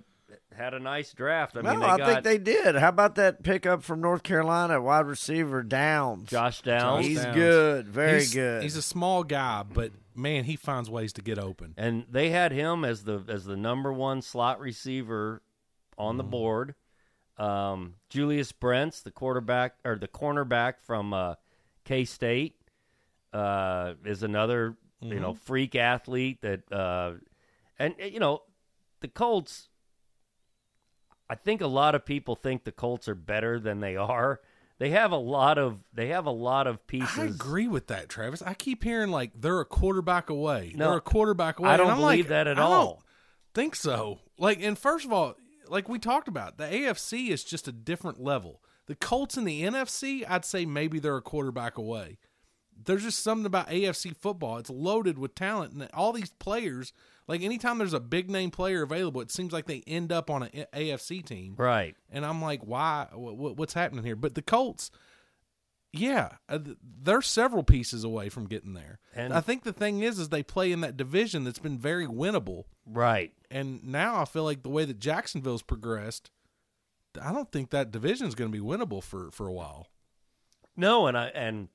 A: had a nice draft. I
B: no,
A: mean, they
B: I
A: got
B: think they did. How about that pickup from North Carolina, wide receiver Downs?
A: Josh Downs,
B: He's
C: Downs.
B: good, very
C: he's,
B: good.
C: He's a small guy, but man, he finds ways to get open.
A: and they had him as the as the number one slot receiver on
B: Mm-hmm.
A: the board. Um, Julius Brents, the quarterback or the cornerback from uh, K State, uh, is another you
B: Mm-hmm.
A: know freak athlete that uh, and you know the Colts. I think a lot of people think the Colts are better than they are. They have a lot of they have a lot of pieces.
C: I agree with that, Travis. I keep hearing like they're a quarterback away.
A: No,
C: they're a quarterback away.
A: I don't believe
C: like,
A: that at
C: I don't
A: all.
C: Think so? Like, and first of all, like we talked about, the AFC is just a different level. The Colts in the NFC, I'd say maybe they're a quarterback away. There's just something about AFC football. It's loaded with talent, and all these players. Like anytime there's a big name player available, it seems like they end up on an AFC team.
A: right.
C: And I'm like, why? What's happening here? But the Colts, yeah, uh, they're several pieces away from getting there.
A: And-
C: I think the thing is, is they play in that division that's been very winnable.
A: Right.
C: And now I feel like the way that Jacksonville's progressed, I don't think that division is going to be winnable for for a while.
A: No, and I and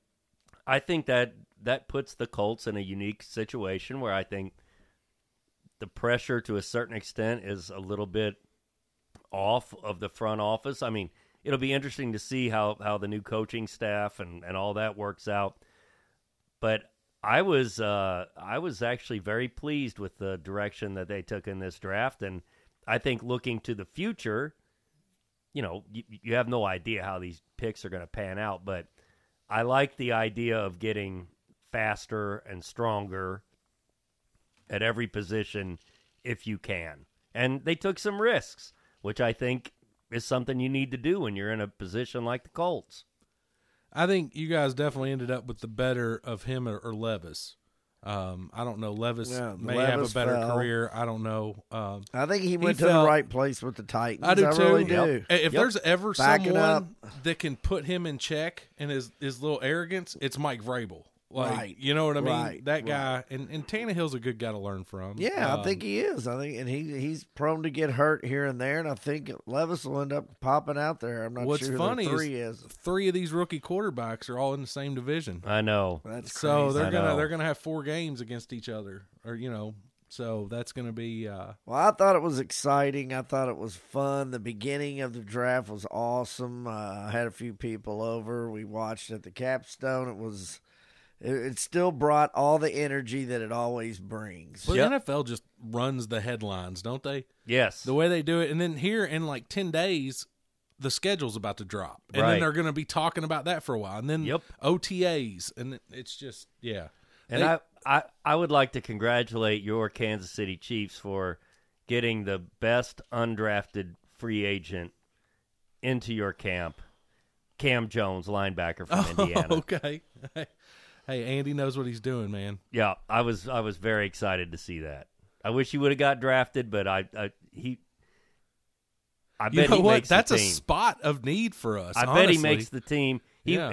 A: I think that that puts the Colts in a unique situation where I think the pressure to a certain extent is a little bit off of the front office. I mean, it'll be interesting to see how how the new coaching staff and and all that works out. But I was uh I was actually very pleased with the direction that they took in this draft and I think looking to the future, you know, you, you have no idea how these picks are going to pan out, but I like the idea of getting faster and stronger at every position if you can. And they took some risks, which I think is something you need to do when you're in a position like the Colts.
C: I think you guys definitely ended up with the better of him or, or Levis. Um, I don't know. Levis
B: Yeah,
C: may
B: Levis
C: have a better
B: fell.
C: career. I don't know. Um,
B: I think he went to
C: felt-
B: the right place with the Titans.
C: I do too.
B: really
A: Yep.
B: do.
C: If
A: Yep.
C: there's ever
B: Backing
C: someone that can put him in check and his his little arrogance, it's Mike Vrabel. Like
B: Right.
C: you know what I mean?
B: Right.
C: That guy and and Tannehill's a good guy to learn from.
B: Yeah, I
C: Um,
B: think he is. I think, and he he's prone to get hurt here and there, and I think Levis will end up popping out there. I'm not
C: what's
B: sure who
C: funny
B: the three
C: is,
B: is.
C: three of these rookie quarterbacks are all in the same division.
A: I know.
B: That's
C: So
B: crazy.
C: they're
A: I
C: gonna
A: know.
C: they're gonna have four games against each other, or you know, so that's gonna be. uh
B: Well, I thought it was exciting. I thought it was fun. The beginning of the draft was awesome. Uh, I had a few people over. We watched at the capstone. It was. It, it still brought all the energy that it always brings.
C: But
A: Yep.
C: NFL just runs the headlines, don't they?
A: Yes.
C: The way they do it, and then here in like ten days, the schedule's about to drop, and
A: Right.
C: then they're going to be talking about that for a while, and then
A: Yep.
C: OTAs, and it's just yeah.
A: And
C: They-
A: I, I, I would like to congratulate your Kansas City Chiefs for getting the best undrafted free agent into your camp, Cam Jones, linebacker from (laughs) oh, Indiana.
C: okay. (laughs) hey, Andy knows what he's doing, man.
A: Yeah, I was I was very excited to see that. I wish he would have got drafted, but I, I he. I
C: You know
A: he
C: what?
A: makes
C: That's a spot of need for us.
A: I bet he makes the team. He
C: Yeah.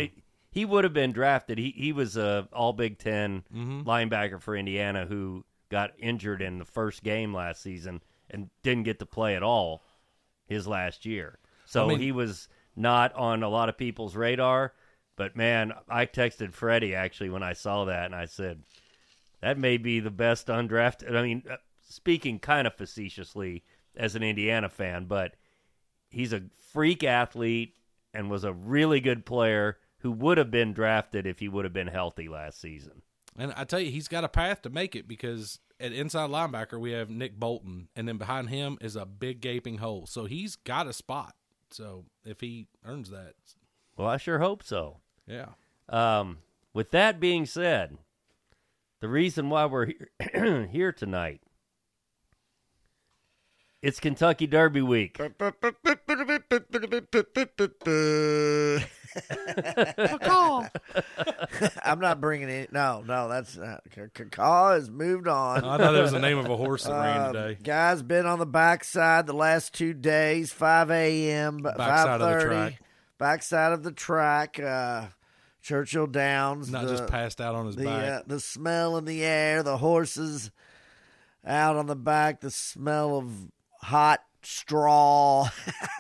A: he would have been drafted. He he was a All Big 10
C: Mm-hmm.
A: linebacker for Indiana who got injured in the first game last season and didn't get to play at all his last year. So
C: I mean-
A: he was not on a lot of people's radar. But man, I texted Freddie actually when I saw that, and I said that may be the best undrafted. I mean, uh, speaking kind of facetiously as an Indiana fan, but he's a freak athlete and was a really good player who would have been drafted if he would have been healthy last season.
C: And I tell you, he's got a path to make it because at inside linebacker we have Nick Bolton, and then behind him is a big gaping hole. So he's got a spot. So if he earns that,
A: Well, I sure hope so.
C: Yeah.
A: Um, with that being said, the reason why we're here, here tonight, it's Kentucky Derby week.
B: I'm not bringing it. No, no, that's not. Cacaw has moved on.
C: I thought it was the name of a horse that ran
B: Um,
C: today.
B: Guys been on the backside the last two days, 5 a.m.,
C: Backside of the
B: 5:30,
C: track.
B: Backside of the track, uh, Churchill Downs.
C: Not
B: the,
C: just passed out on his
B: the,
C: back.
B: uh, the smell in the air, the horses out on the back, the smell of hot straw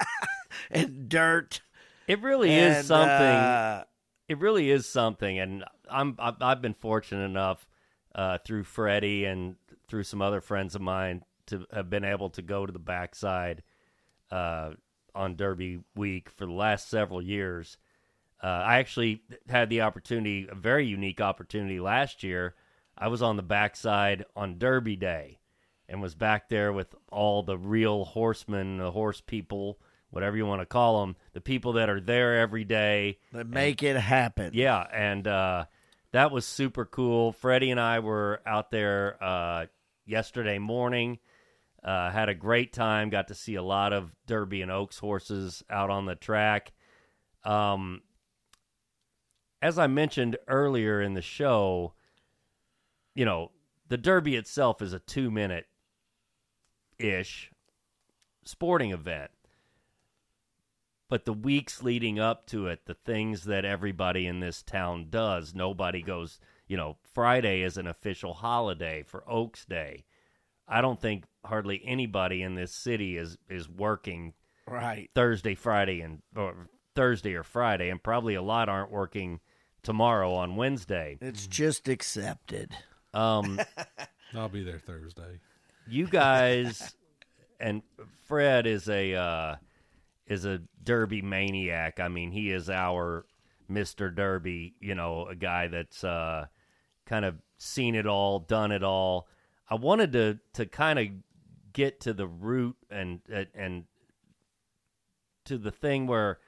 B: (laughs) and dirt.
A: It really
B: and,
A: is something.
B: uh,
A: it really is something, and I'm I've, I've been fortunate enough uh, through Freddie and through some other friends of mine to have been able to go to the backside uh, on Derby week for the last several years. Uh, I actually had the opportunity, a very unique opportunity last year. I was on the backside on Derby Day and was back there with all the real horsemen, the horse people, whatever you want to call them, the people that are there every day.
B: that make it happen.
A: Yeah, and uh, that was super cool. Freddie and I were out there uh, yesterday morning. Uh, had a great time. Got to see a lot of Derby and Oaks horses out on the track. Um, as I mentioned earlier in the show, you know, the Derby itself is a two minute ish sporting event. But the weeks leading up to it, the things that everybody in this town does, nobody goes, you know, Friday is an official holiday for Oaks Day. I don't think hardly anybody in this city is is working
B: Right.
A: Thursday, Friday, and or Thursday or Friday, and probably a lot aren't working tomorrow on Wednesday.
B: It's just accepted.
A: Um, (laughs)
C: I'll be there Thursday.
A: you guys and Fred is a uh, is a Derby maniac. I mean, he is our Mister Derby. You know, a guy that's uh, kind of seen it all, done it all. I wanted to to kind of get to the root and and- to the thing where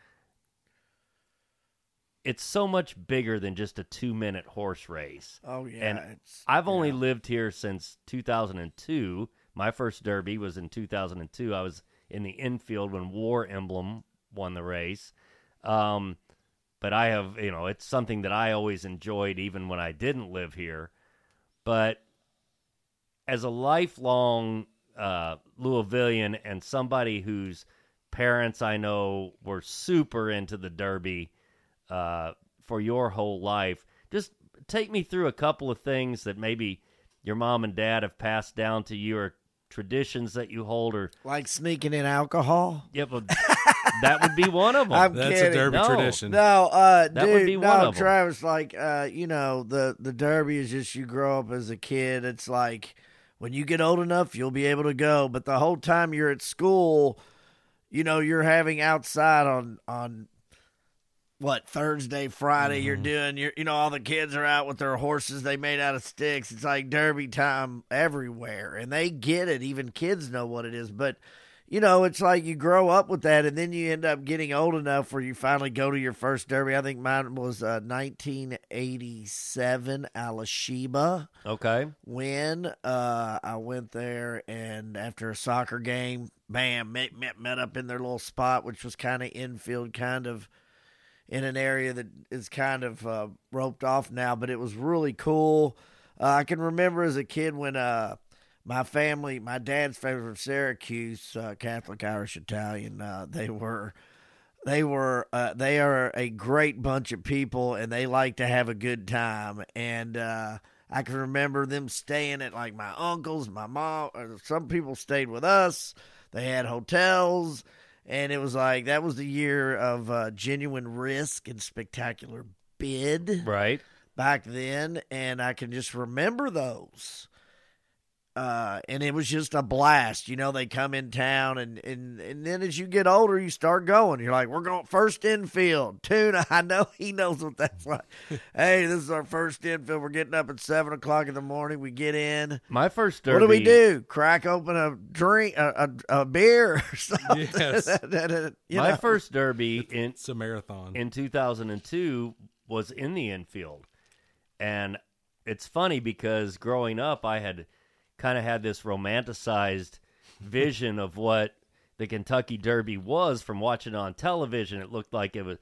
A: it's so much bigger than just a two minute horse race.
B: Oh yeah.
A: And
B: it's,
A: I've only
B: yeah.
A: lived here since 2002. My first Derby was in 2002. I was in the infield when War Emblem won the race. Um, but I have, you know, it's something that I always enjoyed even when I didn't live here. But as a lifelong uh, Louisvillian and somebody whose parents I know were super into the Derby uh, for your whole life, just take me through a couple of things that maybe your mom and dad have passed down to you or traditions that you hold or
B: like sneaking in alcohol.
A: yeah, that would be one of (laughs) them.
B: I'm
C: That's
B: kidding.
C: a Derby
A: No.
C: tradition.
B: No, uh,
A: That
B: dude,
A: would be
B: no,
A: one of 'em.
B: Travis. Like, uh, you know, the the Derby is just you grow up as a kid. It's like when you get old enough, you'll be able to go. But the whole time you're at school, you know, you're having outside on on what Thursday, Friday. You're mm-hmm. doing. You're, you know, all the kids are out with their horses they made out of sticks. It's like Derby time everywhere, and they get it. Even kids know what it is, but you know, it's like you grow up with that, and then you end up getting old enough where you finally go to your first derby. I think mine was uh, 1987 Alysheba
A: okay.
B: When Uh, I went there, and after a soccer game, bam, met, met, met up in their little spot, which was kind of infield, kind of in an area that is kind of uh, roped off now, but it was really cool. Uh, I can remember as a kid when uh, my family, my dad's family from Syracuse, uh, Catholic Irish Italian, uh, they were. They were uh, they are a great bunch of people and they like to have a good time and uh, I can remember them staying at like my uncle's, my mom. Or some people stayed with us. They had hotels, and it was like that was the year of uh, genuine risk and spectacular bid
A: Right.
B: back then, and I can just remember those. Uh, and it was just a blast. You know, they come in town, and, and, and then as you get older, you start going. You're like, we're going first infield. Tuna, (laughs) I know he knows what that's like. (laughs) hey, this is our first infield. We're getting up at 7 o'clock in the morning. We get in.
A: My first Derby.
B: What do we do? Crack open a drink, a, a, a beer (laughs) or something?
C: Yes.
B: You
A: My
B: know?
A: first Derby in
C: It's a marathon.
A: in 2002 was in the infield. And it's funny because growing up, I had kind of had this romanticized vision of what the Kentucky Derby was from watching it on television. It looked like it was,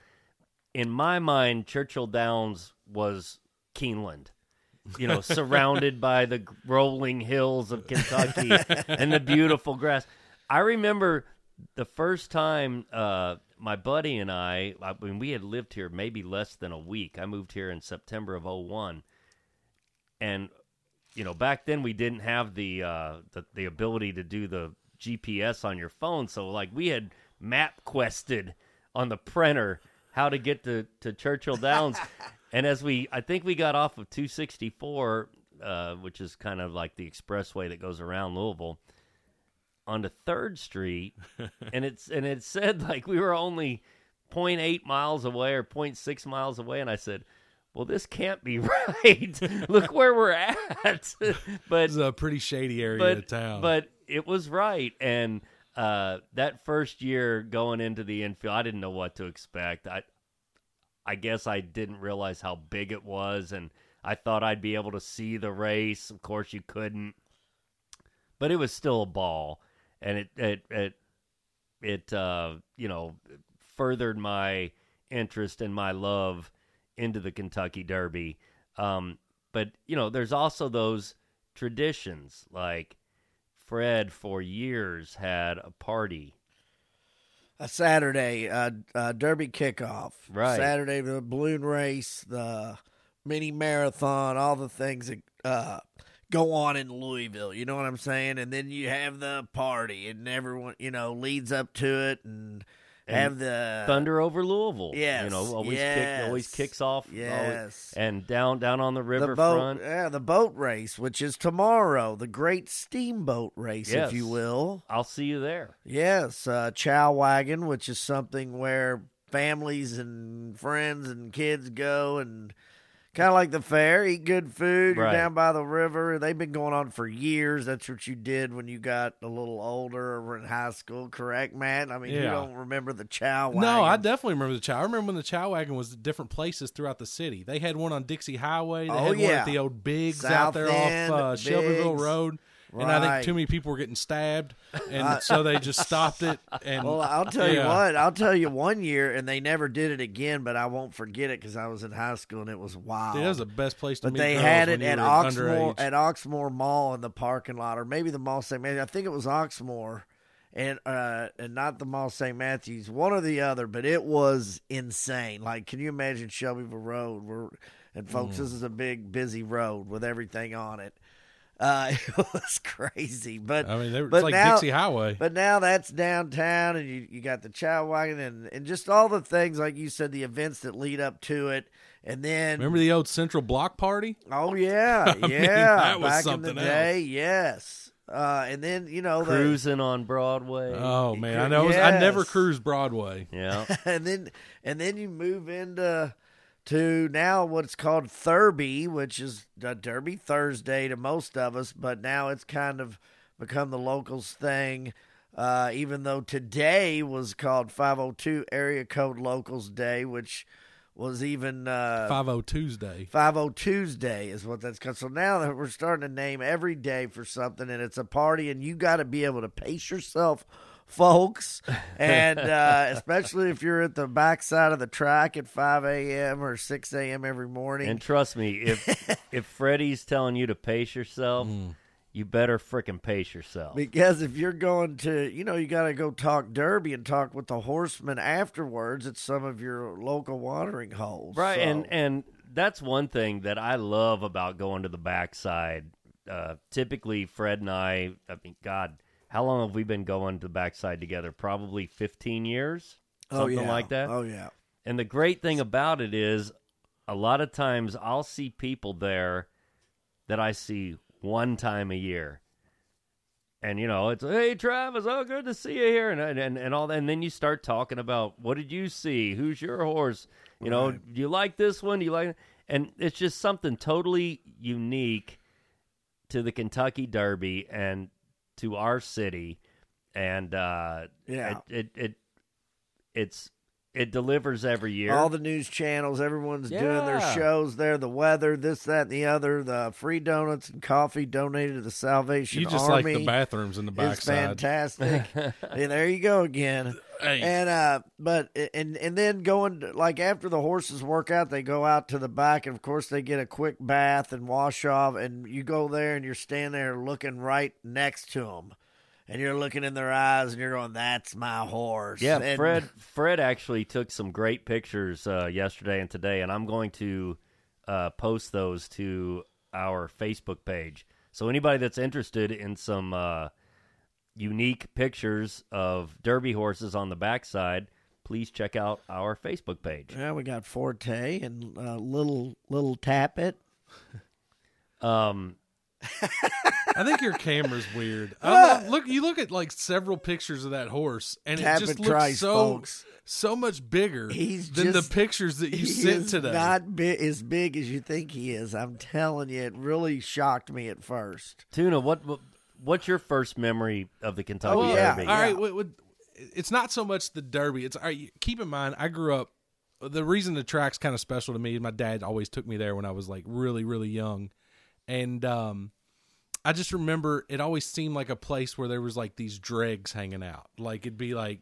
A: in my mind, Churchill Downs was Keeneland. You know, surrounded by the rolling hills of Kentucky (laughs) and the beautiful grass. I remember the first time uh, my buddy and I, I mean, we had lived here maybe less than a week. I moved here in September of 01. And, you know, back then we didn't have the, uh, the, the ability to do the GPS on your phone. So, like, we had map quested on the printer how to get to, to Churchill Downs. (laughs) and as we, I think we got off of 264, uh, which is kind of like the expressway that goes around Louisville onto Third Street, (laughs) and it's and it said like we were only 0.8 miles away or 0.6 miles away, and I said, "Well, this can't be (laughs) right. Look where we're at." (laughs) but
C: It's a pretty shady area
A: but
C: of town.
A: but it was right, and uh, that first year going into the infield, I didn't know what to expect. I I guess I didn't realize how big it was, and I thought I'd be able to see the race. Of course, you couldn't, but it was still a ball, and it it it it uh, you know furthered my interest and my love into the Kentucky Derby. Um, but you know, there's also those traditions like Fred for years had a party
B: a Saturday uh, uh, Derby kickoff.
A: Right.
B: Saturday the balloon race, the mini marathon, all the things that uh, go on in Louisville. You know what I'm saying? And then you have the party, and everyone you know leads up to it, and,
A: And
B: have the
A: Thunder over Louisville.
B: yes,
A: you know, always
B: yes,
A: kick, always kicks off. always-
B: Yes.
A: and down down on the
B: the
A: riverfront.
B: yeah, the boat race, which is tomorrow, the Great Steamboat Race,
A: Yes.
B: if you will.
A: I'll see you there.
B: Yes, uh, chow wagon, which is something where families and friends and kids go and kind of like the fair, eat good food. You're
A: Right.
B: down by the river. They've been going on for years. That's what you did when you got a little older or in high school, correct, Matt? I mean, you
C: Yeah.
B: don't remember the chow wagon.
C: no, I definitely remember the chow. I remember when the chow wagon was at different places throughout the city. They had one on Dixie Highway. They
B: Oh,
C: had one
B: yeah.
C: at the old Biggs
B: South
C: out there
B: End,
C: off uh, Shelbyville
B: Biggs.
C: Road. And I think too many people were getting stabbed, and so they just stopped it. And
B: Well, I'll tell you what. I'll tell you one year, and they never did it again. But I won't forget it because I was in high school and it was wild.
C: Dude, that was the best place to
B: But
C: meet
B: they
C: girls
B: had it at Oxmoor
C: underage.
B: at Oxmoor Mall in the parking lot, or maybe the Mall St. Matthews. I think it was Oxmoor, and uh, and not the Mall St. Matthews, one or the other. But it was insane. Like, can you imagine Shelbyville Road? Where, and folks,
C: Mm.
B: this is a big busy road with everything on it. Uh, (laughs) it was crazy, but
C: I mean, they were,
B: but
C: it's like
B: now-
C: Dixie Highway.
B: but now that's downtown, and you, you got the chow wagon, and, and just all the things like you said, the events that lead up to it, and then
C: Remember the old Central Block Party?
B: Oh yeah, (laughs)
C: I mean,
B: yeah.
C: that was
B: Back in the
C: something
B: day, yes. Uh, and then you know the,
A: Cruising on Broadway.
C: Oh man, I know. it was- I never
B: Yes.
C: cruised Broadway.
A: yeah. (laughs)
B: and then and then you move into to now what's called Thurby, which is a Derby Thursday to most of us, but now it's kind of become the locals thing. Uh, even though today was called 502 Area Code Locals Day, which was even uh,
C: Five O Tuesday.
B: 50 Tuesday is what that's called. So now that we're starting to name every day for something, and it's a party, and you got to be able to pace yourself, folks. (laughs) And uh, especially if you're at the backside of the track at 5 a.m. or 6 a.m. every morning.
A: And trust me, if (laughs) if Freddie's telling you to pace yourself,
C: Mm.
A: you better frickin' pace yourself.
B: because if you're going to, you know, you got to go talk derby and talk with the horsemen afterwards at some of your local watering holes.
A: Right, and and that's one thing that I love about going to the backside. Uh, typically, Fred and I, I mean, God, how long have we been going to the backside together? Probably fifteen years,
B: oh,
A: something
B: yeah.
A: like that.
B: Oh, yeah.
A: And the great thing about it is, a lot of times I'll see people there that I see one time a year. And you know, it's hey Travis, oh good to see you here, and and and all that. And then you start talking about what did you see? Who's your horse? You know,
B: Right.
A: do you like this one? Do you like? And it's just something totally unique to the Kentucky Derby and to our city, and uh,
B: Yeah.
A: it, it it it's it delivers every year.
B: All the news channels, everyone's doing their shows there. The weather, this, that, and the other. The free donuts and coffee donated to the Salvation
C: You just
B: Army.
C: like the bathrooms in the
B: is
C: backside.
B: fantastic. (laughs) Hey, there you go again.
C: Hey.
B: And uh, but and and then going to- like after the horses work out, they go out to the back, and of course they get a quick bath and wash off, and you go there and you're standing there looking right next to them, and you're looking in their eyes, and you're going, "That's my horse."
A: Yeah,
B: And-
A: Fred. (laughs) Fred actually took some great pictures uh, yesterday and today, and I'm going to uh, post those to our Facebook page. So anybody that's interested in some uh, unique pictures of Derby horses on the backside, please check out our Facebook page.
B: Yeah, we got Forte and uh, little little Tapit.
A: Um, (laughs)
C: I think your camera's weird. (laughs) I don't look, you look at like several pictures of that horse, and it just looks
B: twice,
C: so
B: folks.
C: so much bigger
B: He's
C: than
B: just-
C: the pictures that you sent
B: is
C: today.
B: not bi- as big as you think he is. I'm telling you, it really shocked me at first.
A: Tuna, what, what what's your first memory of the Kentucky
B: Oh, yeah.
A: Derby?
C: All right, wait, wait, it's not so much the Derby. It's all right, keep in mind, I grew up. The reason the track's kind of special to me is my dad always took me there when I was like really, really young, and um, I just remember it always seemed like a place where there was like these dregs hanging out. Like it'd be like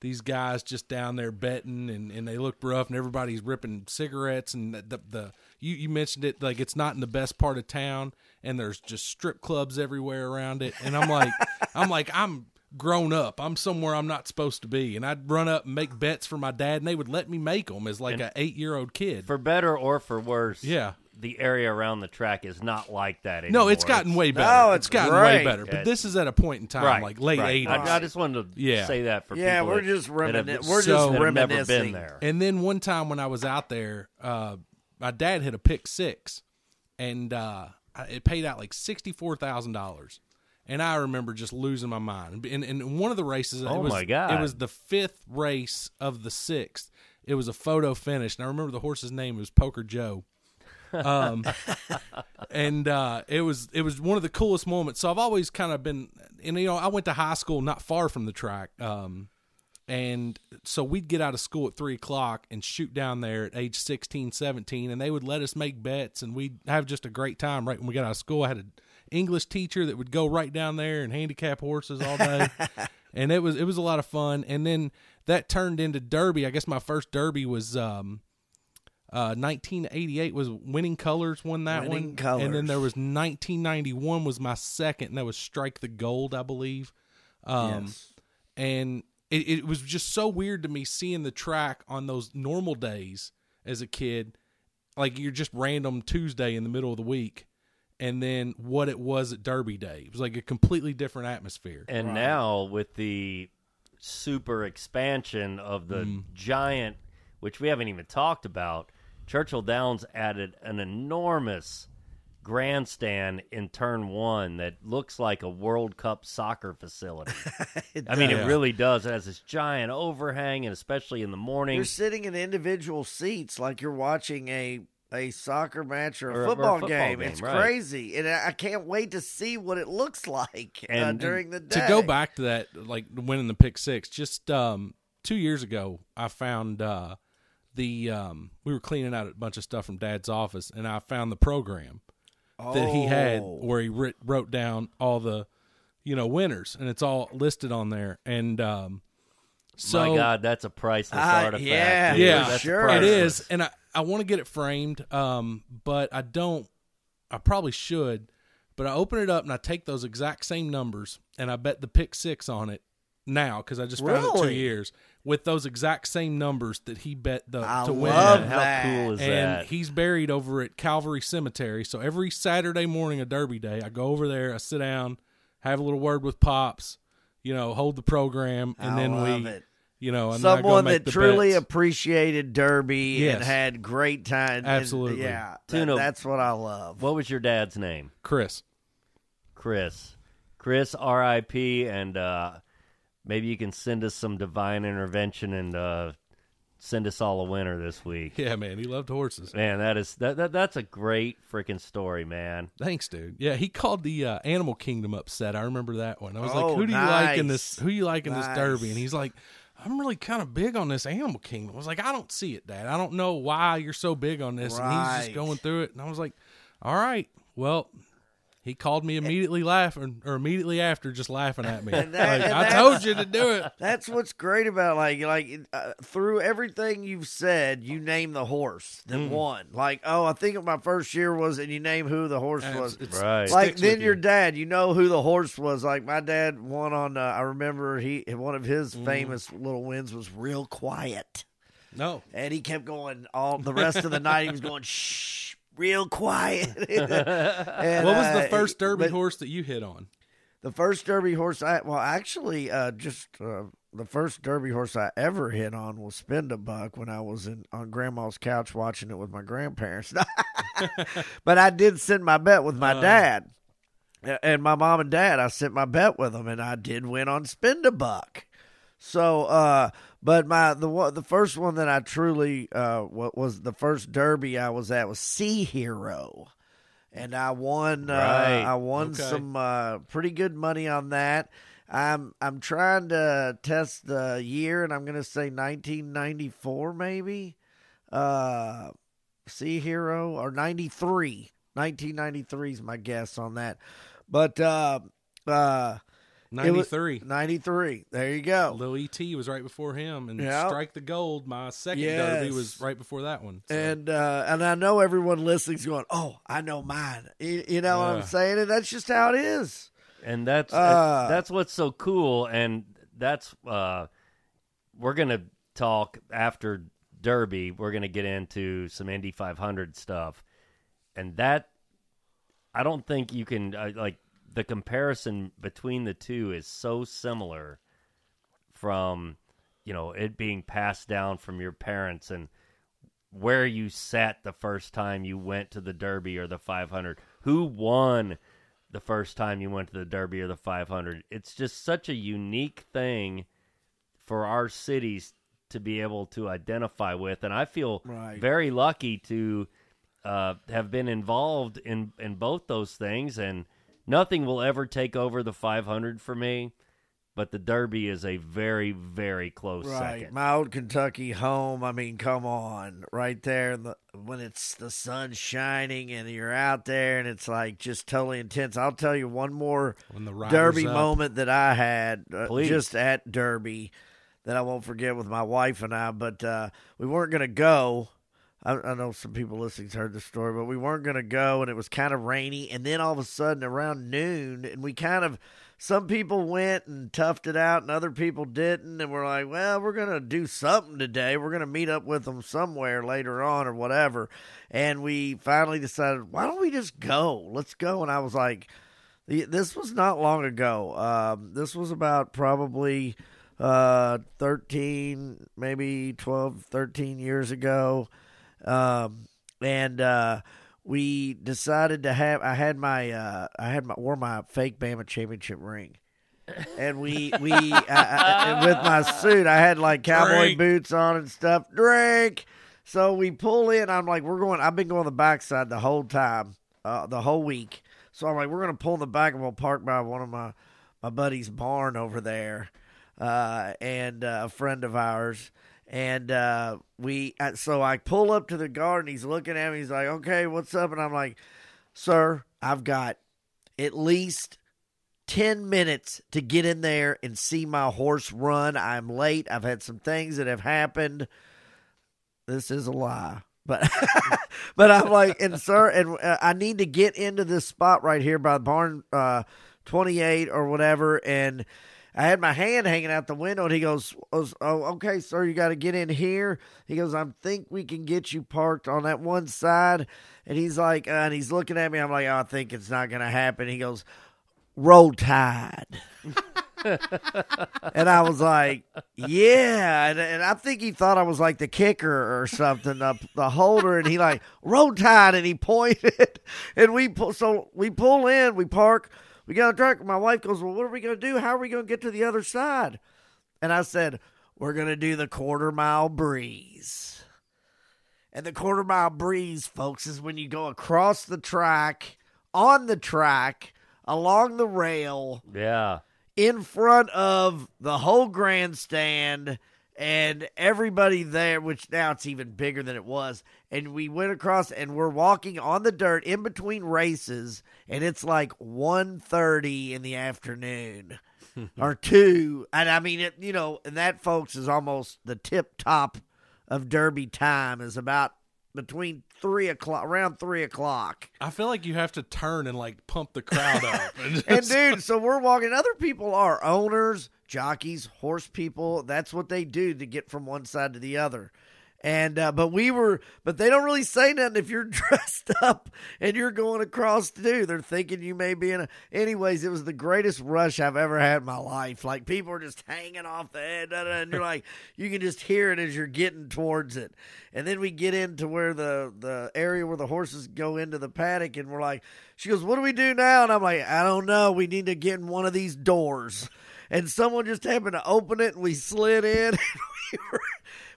C: these guys just down there betting, and, and they looked rough, and everybody's ripping cigarettes, and the, the the you you mentioned it like it's not in the best part of town, and there's just strip clubs everywhere around it, and I'm like (laughs) I'm like I'm grown up. I'm somewhere I'm not supposed to be, and I'd run up and make bets for my dad, and they would let me make them as like an eight year old kid.
A: For better or for worse,
C: Yeah.
A: The area around the track is not like that anymore.
C: no, it's gotten way better.
B: No,
C: it's
B: it's
C: gotten way better.
A: Yeah.
C: But this is at a point in time,
A: right,
C: like late
A: right.
C: 80s.
A: I, I just wanted to
C: Yeah.
A: say that for
B: Yeah,
A: people
B: we're
A: that-
B: just
A: that have-
B: reminiscing. We're
C: So-
B: just
A: that have never
B: reminiscing.
A: been there.
C: And then one time when I was out there, uh, my dad hit a pick six, and uh, it paid out like sixty four thousand dollars. And I remember just losing my mind. And in one of the races,
A: Oh
C: it was,
A: my God.
C: it was the fifth race of the sixth. It was a photo finish, and I remember the horse's name was Poker Joe. Um, and uh, it was it was one of the coolest moments. So I've always kind of been, and you know, I went to high school not far from the track. Um, and so we'd get out of school at three o'clock and shoot down there at age 16 17 and they would let us make bets and we'd have just a great time right when we got out of school i had an english teacher that would go right down there and handicap horses all day (laughs) and it was it was a lot of fun and then that turned into derby i guess my first derby was um uh 1988 was winning colors won that
B: Winning
C: one. And then there was 1991 was my second. And that was strike the gold i believe. Um
B: Yes.
C: and it, it was just so weird to me seeing the track on those normal days as a kid. Like you're just random tuesday in the middle of the week and then what it was at derby day. It was like a completely different atmosphere.
A: And now with the super expansion of the
C: Mm.
A: giant, which we haven't even talked about, Churchill Downs added an enormous grandstand in turn one that looks like a World Cup soccer facility. (laughs) I mean, it really does. It has this giant overhang, and especially in the morning.
B: You're sitting in individual seats like you're watching a a soccer match or a,
A: Or a- or a
B: football,
A: football
B: game.
A: game,
B: It's
A: right.
B: crazy, and I I can't wait to see what it looks like uh,
A: And-
B: during the day.
C: to go back to that like winning the pick six just um two years ago i found uh the um we were cleaning out a bunch of stuff from dad's office and i found the program that he had
B: Oh.
C: where he writ, wrote down all the you know winners and it's all listed on there and um so
A: My God, that's a priceless
B: Ah,
A: artifact.
B: yeah,
A: dude.
C: Yeah,
A: That's
B: sure.
C: it
A: priceless.
C: is and i i want to get it framed um but i don't i probably should but i open it up and i take those exact same numbers and i bet the pick six on it now because i just found it two years with those exact same numbers that he bet the
B: I
C: to win
B: love
A: how
B: that.
A: cool is
C: and
A: that?
C: he's buried over at Calvary Cemetery. So every Saturday morning of Derby Day, I go over there, I sit down, have a little word with Pops, you know, hold the program, and
B: I
C: then
B: love
C: we,
B: it.
C: you know, and then I go
B: Someone that truly
C: bets.
B: appreciated Derby
C: Yes.
B: and had great time. and-
C: Absolutely.
B: yeah. that- that's what I love.
A: What was your dad's name?
C: Chris.
A: Chris. Chris, R.I.P. And uh, maybe you can send us some divine intervention and uh, send us all a winner this week.
C: Yeah, man, he loved horses.
A: Man, that is that, that that's a great freaking story, man.
C: Thanks, dude. Yeah, he called the uh, Animal Kingdom upset. I remember that one. I was
B: Oh,
C: like, "Who do you like in this? Who you like in this Derby?" And he's like, I'm really kind of big on this Animal Kingdom. I was like, I don't see it, Dad. I don't know why you're so big on this. And he's just going through it. And I was like, all right, well, he called me immediately laughing, or immediately after, just laughing at me. (laughs)
B: That-
C: Like, I told you to do it. (laughs)
B: That's what's great about like like uh, through everything you've said, you name the horse that
C: Mm.
B: won. Like, oh, I think my first year was, and you name who the horse
C: And
B: was.
C: it's- it's-
A: Right.
B: like then your
C: you.
B: dad, you know who the horse was. Like my dad won on. Uh, I remember he one of his
C: Mm.
B: famous little wins was real quiet,
C: No,
B: and he kept going all the rest of the night. He was going shh, real quiet. (laughs) (laughs) And,
C: what was
B: uh,
C: the first Derby
B: but
C: horse that you hit on?
B: The first Derby horse I well actually uh, just uh, the first Derby horse I ever hit on was Spend a Buck when I was in on Grandma's couch watching it with my grandparents. (laughs) but I did send my bet with my
C: Uh.
B: dad and my mom and dad. I sent my bet with them, and I did win on Spend a Buck. So, uh, but my the the first one that I truly uh what was the first Derby I was at was Sea Hero, and I won. Uh, I won
C: Okay.
B: some uh, pretty good money on that. I'm I'm trying to test the year, and I'm going to say 1994 maybe. Uh, Sea Hero or 93. 1993 is my guess on that. But uh, uh,
C: 93.
B: 93. There you go.
C: Lil ET was right before him, and
B: Yep.
C: Strike the Gold, my second
B: Yes.
C: Derby, was right before that one. So,
B: And uh, and I know everyone listening's going, oh, I know mine. You, you know what I'm saying? And that's just how it is.
A: and that's
B: Uh,
A: that's what's so cool and that's uh we're gonna talk after derby we're gonna get into some indy 500 stuff and that i don't think you can uh, like the comparison between the two is so similar from you know it being passed down from your parents and where you sat the first time you went to the derby or the 500 who won the first time you went to the derby or the 500 it's just such a unique thing for our cities to be able to identify with. And i feel
B: Right.
A: very lucky to uh, have been involved in in both those things. And nothing will ever take over the 500 for me but the derby is a very very close
B: Right.
A: second
B: My old Kentucky home. I mean, come on. Right there in the, when it's the sun shining and you're out there and it's like just totally intense. I'll tell you one more
C: when the
B: Derby
C: up,
B: moment that I had uh, just at Derby that I won't forget with my wife and I. But uh, we weren't going to go. I, I know some people listening's heard the story, but we weren't going to go, and it was kind of rainy. And then all of a sudden, around noon, and we kind of some people went and toughed it out, and other people didn't. And we're like, well, we're going to do something today. We're going to meet up with them somewhere later on or whatever. And we finally decided, why don't we just go? Let's go. And I was like, this was not long ago. Um, this was about probably uh, 13, maybe 12, 13 years ago. Um, and uh, we decided to have, I had my, uh, I had my, wore my fake Bama championship ring. And we, we, I, I, and with my suit, I had like cowboy
C: Drink.
B: boots on and stuff. Drink. So we pull in. I'm like, we're going. I've been going the backside the whole time, uh, the whole week. So I'm like, we're gonna pull in the back and we'll park by one of my my buddy's barn over there, uh, and uh, a friend of ours. And uh, we, uh, so I pull up to the garden. He's looking at me. He's like, "Okay, what's up?" And I'm like, "Sir, I've got at least 10 minutes to get in there and see my horse run. I'm late. I've had some things that have happened. This is a lie. But (laughs) but I'm like, and sir, and uh, I need to get into this spot right here by barn uh, 28 or whatever. And I had my hand hanging out the window, and he goes, "Oh, okay, sir, you got to get in here." He goes, "I think we can get you parked on that one side." And he's like, uh, and he's looking at me. I'm like, oh, "I think it's not going to happen." He goes, roll tide. and I was like, yeah. And, and I think he thought I was like the kicker or something, the, the holder. And he like, roll tide. And he pointed. (laughs) And we pull, so we pull in, we park, we got the track. My wife goes, well, what are we going to do? How are we going to get to the other side? And I said, we're going to do the quarter mile breeze. And the quarter mile breeze, folks, is when you go across the track, on the track, along the rail,
A: yeah
B: in front of the whole grandstand and everybody there, which now it's even bigger than it was. And we went across and we're walking on the dirt in between races, and it's like 1.30 in the afternoon (laughs) or two. And I mean, it, you know, and that, folks, is almost the tip top of Derby time is about between three o'clock, around three o'clock.
C: I feel like you have to turn and like pump the crowd up. (laughs) And,
B: And dude, so we're walking. Other people are owners, jockeys, horse people. That's what they do to get from one side to the other. And uh, but we were, but they don't really say nothing if you're (laughs) dressed up and you're going across too. They're thinking you may be in a. Anyways, it was the greatest rush I've ever had in my life. Like people are just hanging off the head, and you're like, (laughs) you can just hear it as you're getting towards it. And then we get into where the the area where the horses go into the paddock, and we're like, she goes, "What do we do now?" And I'm like, "I don't know. We need to get in one of these doors." And someone just happened to open it, and we slid in. (laughs) And we were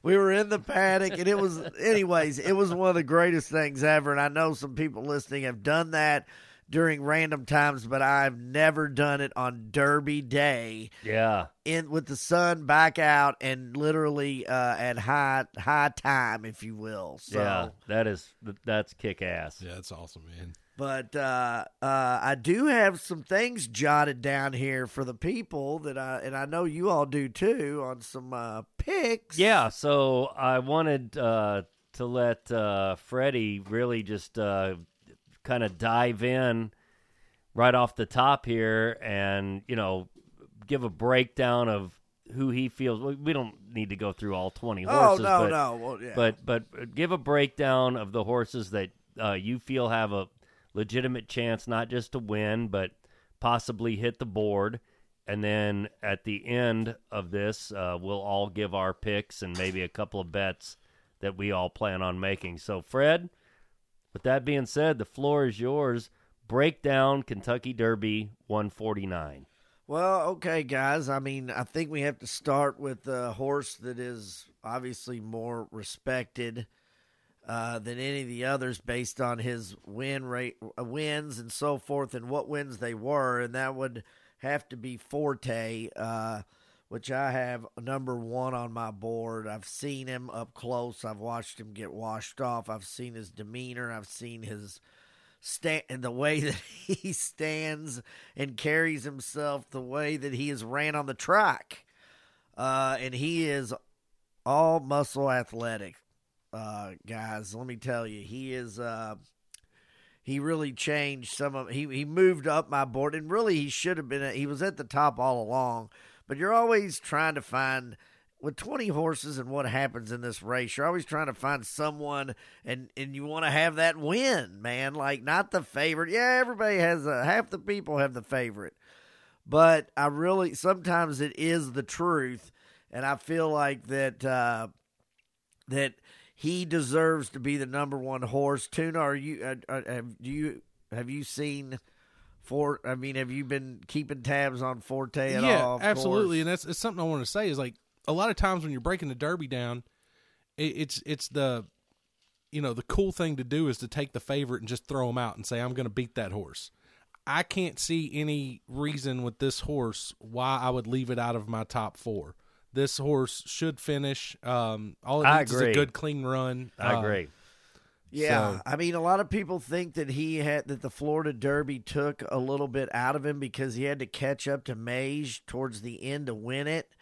B: we were in the paddock, and it was, anyways, it was one of the greatest things ever. And I know some people listening have done that during random times, but I've never done it on Derby Day
A: Yeah.
B: in with the sun back out and literally uh, at high high time, if you will. So,
A: yeah. That is that's kick ass.
C: yeah, that's awesome, man.
B: But uh, uh, I do have some things jotted down here for the people that I and I know you all do too on some uh, picks.
A: Yeah, so I wanted uh, to let uh, Freddie really just uh, kind of dive in right off the top here and, you know, give a breakdown of who he feels. we- don't need to go through all 20 horses.
B: Oh
A: horses,
B: no
A: but,
B: no. Well, yeah.
A: but but give a breakdown of the horses that uh, you feel have a legitimate chance not just to win, but possibly hit the board. And then at the end of this, uh, we'll all give our picks and maybe a couple of bets that we all plan on making. So, Fred, with that being said, the floor is yours. Break down Kentucky Derby 149.
B: Well, okay, guys. I mean, I think we have to start with a horse that is obviously more respected uh, than any of the others based on his win rate, uh, wins, and so forth, and what wins they were, and that would have to be Forte, uh, which I have number one on my board. I've seen him up close. I've watched him get washed off. I've seen his demeanor. I've seen his stand and the way (laughs) that he stands and carries himself, the way that he has ran on the track, uh, and he is all muscle athletic, uh, guys. Let me tell you, he is. Uh, he really changed some of. He he moved up my board, and really he should have been. He was at the top all along, but you're always trying to find with 20 horses and what happens in this race, you're always trying to find someone and and you want to have that win, man. Like not the favorite. Yeah, everybody has a half the people have the favorite. But I really sometimes it is the truth and I feel like that uh that he deserves to be the number 1 horse. Tuna, are you uh, uh, have do you have you seen for I mean, have you been keeping tabs on Forte at
C: yeah,
B: all? Of
C: absolutely,
B: course?
C: and that's it's something I want to say is like a lot of times when you're breaking the derby down, it, it's it's the you know the cool thing to do is to take the favorite and just throw him out and say I'm going to beat that horse. I can't see any reason with this horse why I would leave it out of my top four. This horse should finish. Um, all it
A: I
C: needs is a good clean run.
A: I
C: Uh,
A: agree.
B: Yeah,
C: So-
B: I mean, a lot of people think that he had that the Florida Derby took a little bit out of him because he had to catch up to Mage towards the end to win it.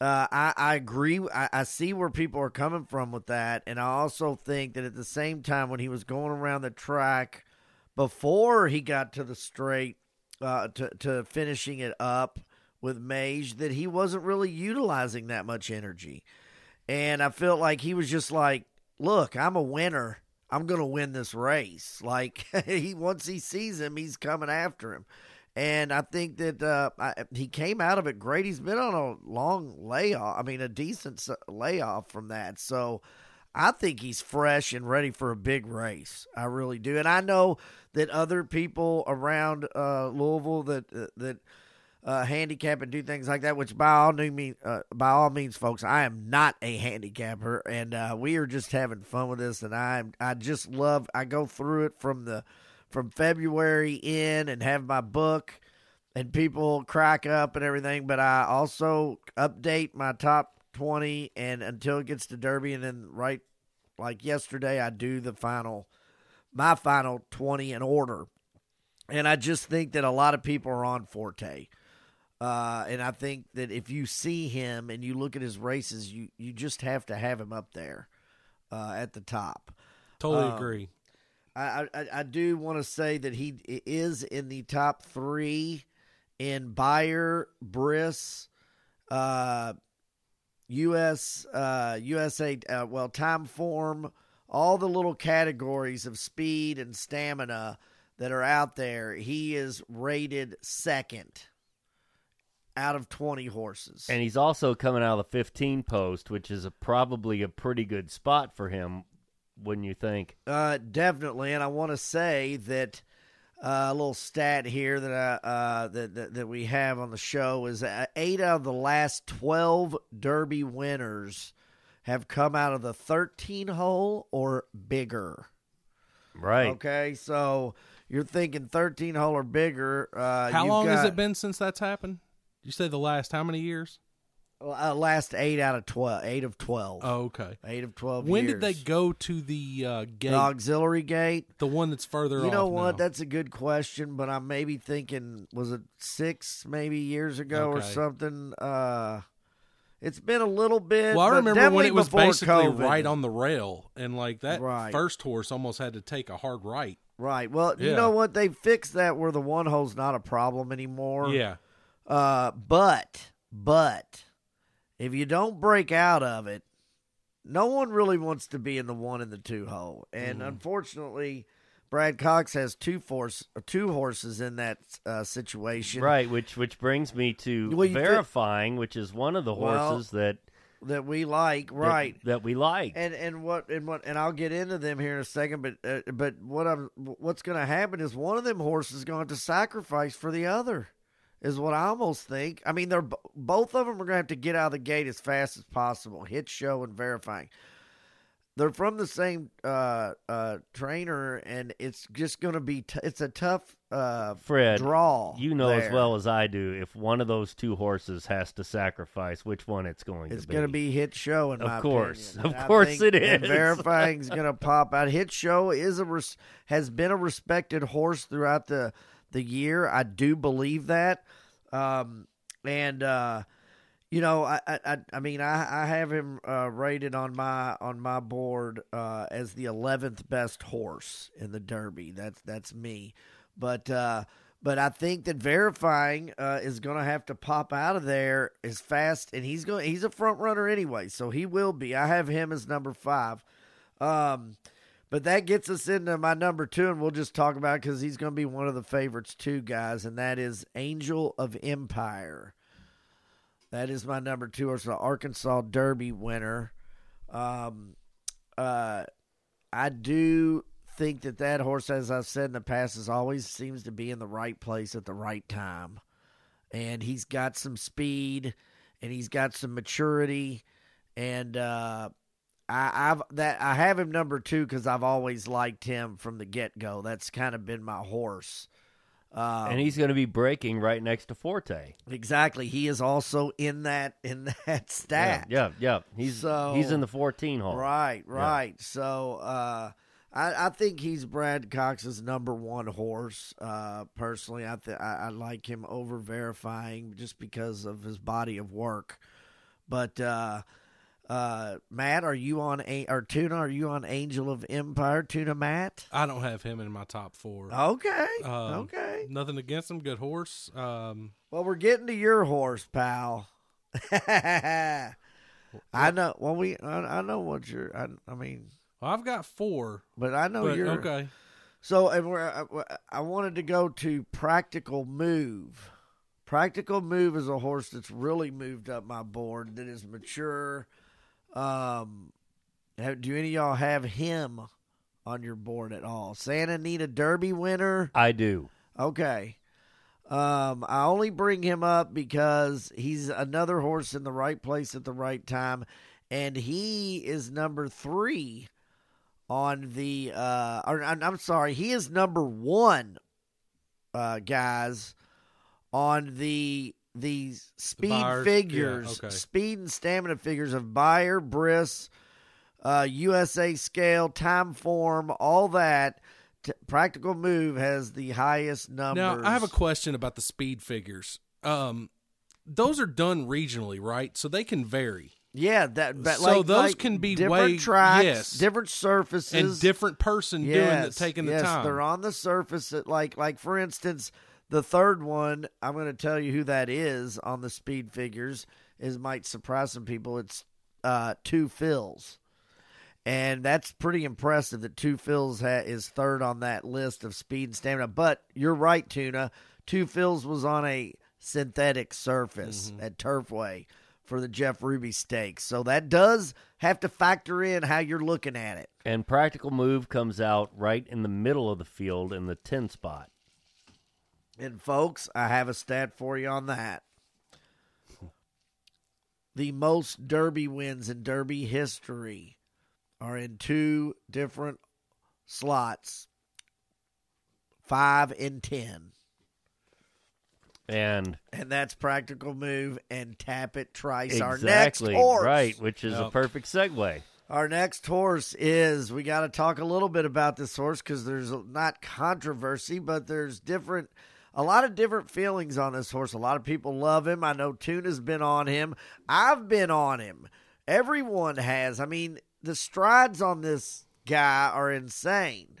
B: Uh, I, I agree. I, I see where people are coming from with that, and I also think that at the same time, when he was going around the track before he got to the straight uh, to to finishing it up with Mage, that he wasn't really utilizing that much energy, and I felt like he was just like, "Look, I'm a winner. I'm going to win this race." (laughs) Like he once he sees him, he's coming after him. And I think that uh, I, he came out of it great. He's been on a long layoff. I mean, a decent layoff from that. So I think he's fresh and ready for a big race. I really do. And I know that other people around uh, Louisville that uh, that uh, handicap and do things like that. Which by all new mean, uh, by all means, folks, I am not a handicapper, and uh, we are just having fun with this. And I I just love. I go through it from the from February in and have my book and people crack up and everything. But I also update my top twenty, and until it gets to Derby, and then right like yesterday, I do the final, my final twenty in order. And I just think that a lot of people are on Forte. Uh, and I think that if you see him and you look at his races, you, you just have to have him up there uh, at the top.
C: Totally
B: Um,
C: agree.
B: I, I, I do want to say that he is in the top three in Beyer, Briss, uh, US, uh, USA, uh, well, time form, all the little categories of speed and stamina that are out there. He is rated second out of 20 horses.
A: And he's also coming out of the 15 post, which is a, probably a pretty good spot for him, wouldn't you think?
B: Uh, definitely, and I want to say that uh, a little stat here that I, uh, that, that that we have on the show is uh, eight out of the last twelve Derby winners have come out of the thirteen hole or bigger.
A: Right.
B: Okay, so you're thinking thirteen hole or bigger. Uh,
C: How
B: you've
C: long has it been since that's happened? You say the last how many years?
B: Uh, last eight out of twelve. Eight of twelve.
C: Oh, okay.
B: Eight of twelve.
C: When did they go to the uh, gate?
B: The auxiliary gate.
C: the one that's further
B: You know what?
C: now?
B: That's a good question, but I'm maybe thinking was it six maybe years ago or something? Uh it's been a little bit.
C: well, I remember when it was basically
B: COVID.
C: right on the rail, and like that
B: Right.
C: first horse almost had to take a hard right.
B: Right. Well, you know what? They fixed that where the one hole's not a problem anymore.
C: Yeah,
B: Uh, but but if you don't break out of it, no one really wants to be in the one and the two hole. And
C: Mm-hmm.
B: unfortunately, Brad Cox has two force two horses in that uh, situation.
A: Right, which which brings me to
B: Well,
A: verifying, which is one of the
B: Well,
A: horses that
B: That we like, right?
A: that, we like.
B: and and what and what and I'll get into them here in a second. But uh, but what I'm what's going to happen is one of them horses is going to sacrifice for the other. Is what I almost think. I mean, they're both of them are going to have to get out of the gate as fast as possible. Hit show and verifying. They're from the same uh, uh, trainer, and it's just going to be. T- it's a tough uh,
A: Fred,
B: draw.
A: you know as well as I do, if one of those two horses has to sacrifice, which one it's going
B: It's
A: to be.
B: It's going to be hit show, in
A: Of course.
B: opinion.
A: Of
B: And I
A: course it is.
B: Verifying's going (laughs) to pop out. Hit show is a res- has been a respected horse throughout the the year. I do believe that, um, and uh, you know, I I, I- mean, I, I have him uh, rated on my on my board uh, as the eleventh best horse in the Derby. That's that's me, but. Uh, but I think that verifying uh, is going to have to pop out of there as fast, and he's going. He's a front runner anyway, so he will be. I have him as number five. Um, but that gets us into my number two, and we'll just talk about because he's going to be one of the favorites too, guys, and that is Angel of Empire. That is my number two. It's the Arkansas Derby winner. Um, uh, I do think that that horse, as I've said in the past, is always seems to be in the right place at the right time, and he's got some speed, and he's got some maturity, and uh, I, I've that I have him number two because I've always liked him from the get go. That's kind of been my horse. Um,
A: and he's going to be breaking right next to Forte.
B: exactly. He is also in that (laughs) in that stat.
A: Yeah, yeah, yeah. He's
B: So-
A: he's in the 14 hole.
B: Right, right. So uh, I, I think he's Brad Cox's number one horse. Uh, personally, I, th- I I like him over verifying just because of his body of work. But uh, uh, Matt, are you on a or Tuna? Are you on Angel of Empire? Tuna, Matt.
C: I don't have him in my top four.
B: Okay,
C: Um,
B: okay.
C: Nothing against him. Good horse. Um,
B: Well, we're getting to your horse, pal. (laughs) I know. Well, we. I, I know what you're. I, I mean,
C: well, I've got four.
B: but I know
C: but
B: you're
C: okay.
B: So, and we're, I, I wanted to go to Practical Move. Practical Move is a horse that's really moved up my board. That is mature. Um, have, do any of y'all have him on your board at all? Santa Anita Derby winner.
A: I do.
B: Okay. Um, I only bring him up because he's another horse in the right place at the right time, and he is number three on the. Uh, or I'm I'm sorry, he is number one, uh, guys, on the the speed
C: Beyers, yeah,
B: figures,
C: okay.
B: speed and stamina figures of Beyer, Briss, uh, USA scale, time form, all that. T- Practical Move has the highest numbers.
C: Now, I have a question about the speed figures. Um, those are done regionally, right? So they can vary.
B: yeah, that but
C: So
B: like,
C: those
B: like
C: can be
B: different
C: way-
B: tracks,
C: yes.
B: different surfaces,
C: And different person doing the,
B: Yes,
C: taking the
B: yes,
C: time.
B: They're on the surface. At, like, like for instance, the third one. I'm going to tell you who that is on the speed figures. Is might surprise some people. It's uh, Two Phil's, and that's pretty impressive. That Two Phil's ha- is third on that list of speed and stamina. But you're right, Tuna. Two Phil's was on a synthetic surface
C: Mm-hmm.
B: at Turfway for the Jeff Ruby Stakes, so that does have to factor in how you're looking at it.
A: And Practical Move comes out right in the middle of the field in the 10 spot.
B: And folks, I have a stat for you on that. The most Derby wins in Derby history are in two different slots five and ten.
A: And
B: And that's Practical Move and Tapit Trice. Our next
A: exactly
B: horse.
A: right, which is a perfect segue.
B: Our next horse is we got to talk a little bit about this horse because there's not controversy, but there's different, a lot of different feelings on this horse. A lot of people love him. I know Tuna's been on him. I've been on him. Everyone has. I mean, the strides on this guy are insane.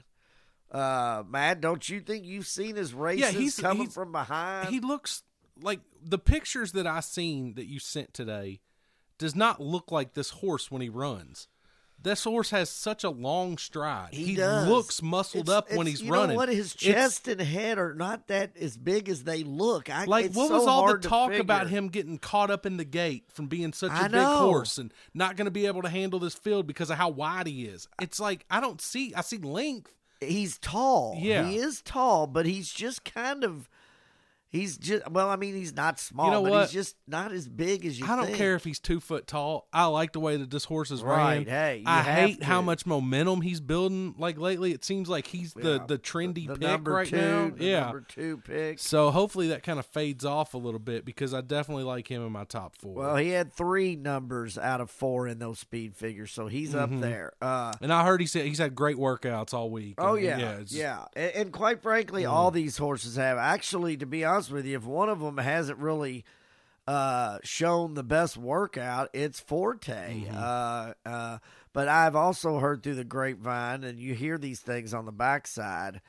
B: Uh, Matt, don't you think you've seen his races yeah,
C: he's-
B: coming
C: he's-
B: from behind?
C: he looks like the pictures that I seen that you sent today does not look like this horse when he runs. This horse has such a long stride.
B: He does.
C: looks muscled
B: It's-
C: up when
B: it's-
C: he's
B: you
C: running.
B: Know what? His
C: It's-
B: chest and head are not that as big as they look. I,
C: like
B: it's
C: what
B: so
C: was all the talk about him getting caught up in the gate from being such a
B: I
C: big
B: know.
C: horse and not going to be able to handle this field because of how wide he is? It's like I don't see. I see length.
B: He's tall.
C: Yeah.
B: he is tall, but he's just kind of. He's just well. I mean, he's not small,
C: You know
B: but
C: what?
B: he's just not as big as you.
C: I don't
B: think.
C: care if he's two foot tall. I like the way that this horse is
B: Right,
C: ran.
B: hey,
C: I hate how much momentum he's building. Like lately, it seems like he's the
B: Yeah.
C: the trendy
B: The
C: pick
B: number
C: right
B: two,
C: now.
B: the
C: yeah.
B: number two pick.
C: So hopefully that kind of fades off a little bit because I definitely like him in my top four.
B: Well, he had three numbers out of four in those speed figures, so he's
C: Mm-hmm.
B: up there. Uh,
C: and I heard he said he's had great workouts all week.
B: Oh
C: And,
B: yeah,
C: yeah,
B: yeah,
C: Mm.
B: And, and quite frankly, all these horses have. Actually, to be honest with you, if one of them hasn't really uh, shown the best workout, it's Forte.
C: Mm-hmm.
B: Uh, uh, but I've also heard through the grapevine, and you hear these things on the backside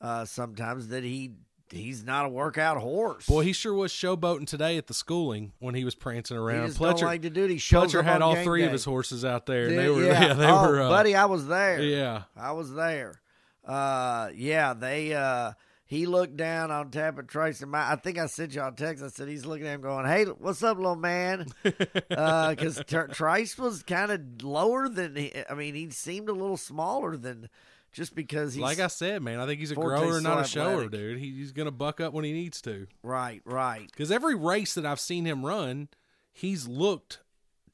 B: uh, sometimes that he he's not a workout horse.
C: Boy, he sure was showboating today at the schooling when he was prancing
B: he
C: around.
B: just
C: Pletcher,
B: don't like to do it. He
C: Pletcher had all three
B: day.
C: of his horses out there, they were (laughs)
B: yeah.
C: yeah, they
B: oh,
C: were uh,
B: buddy. I was there.
C: yeah.
B: I was there. Uh, yeah, they. Uh, he looked down on Tapit Trice, and my, I think I sent y'all a text. I said he's looking at him, going, "Hey, what's up, little man?" (laughs) Uh, because Trice was kind of lower than. He, I mean, he seemed a little smaller than just because he's
C: Like I said, man, I think he's a grower, not a shower,
B: athletic.
C: dude. He, he's gonna buck up when he needs to.
B: right, right.
C: Because every race that I've seen him run, he's looked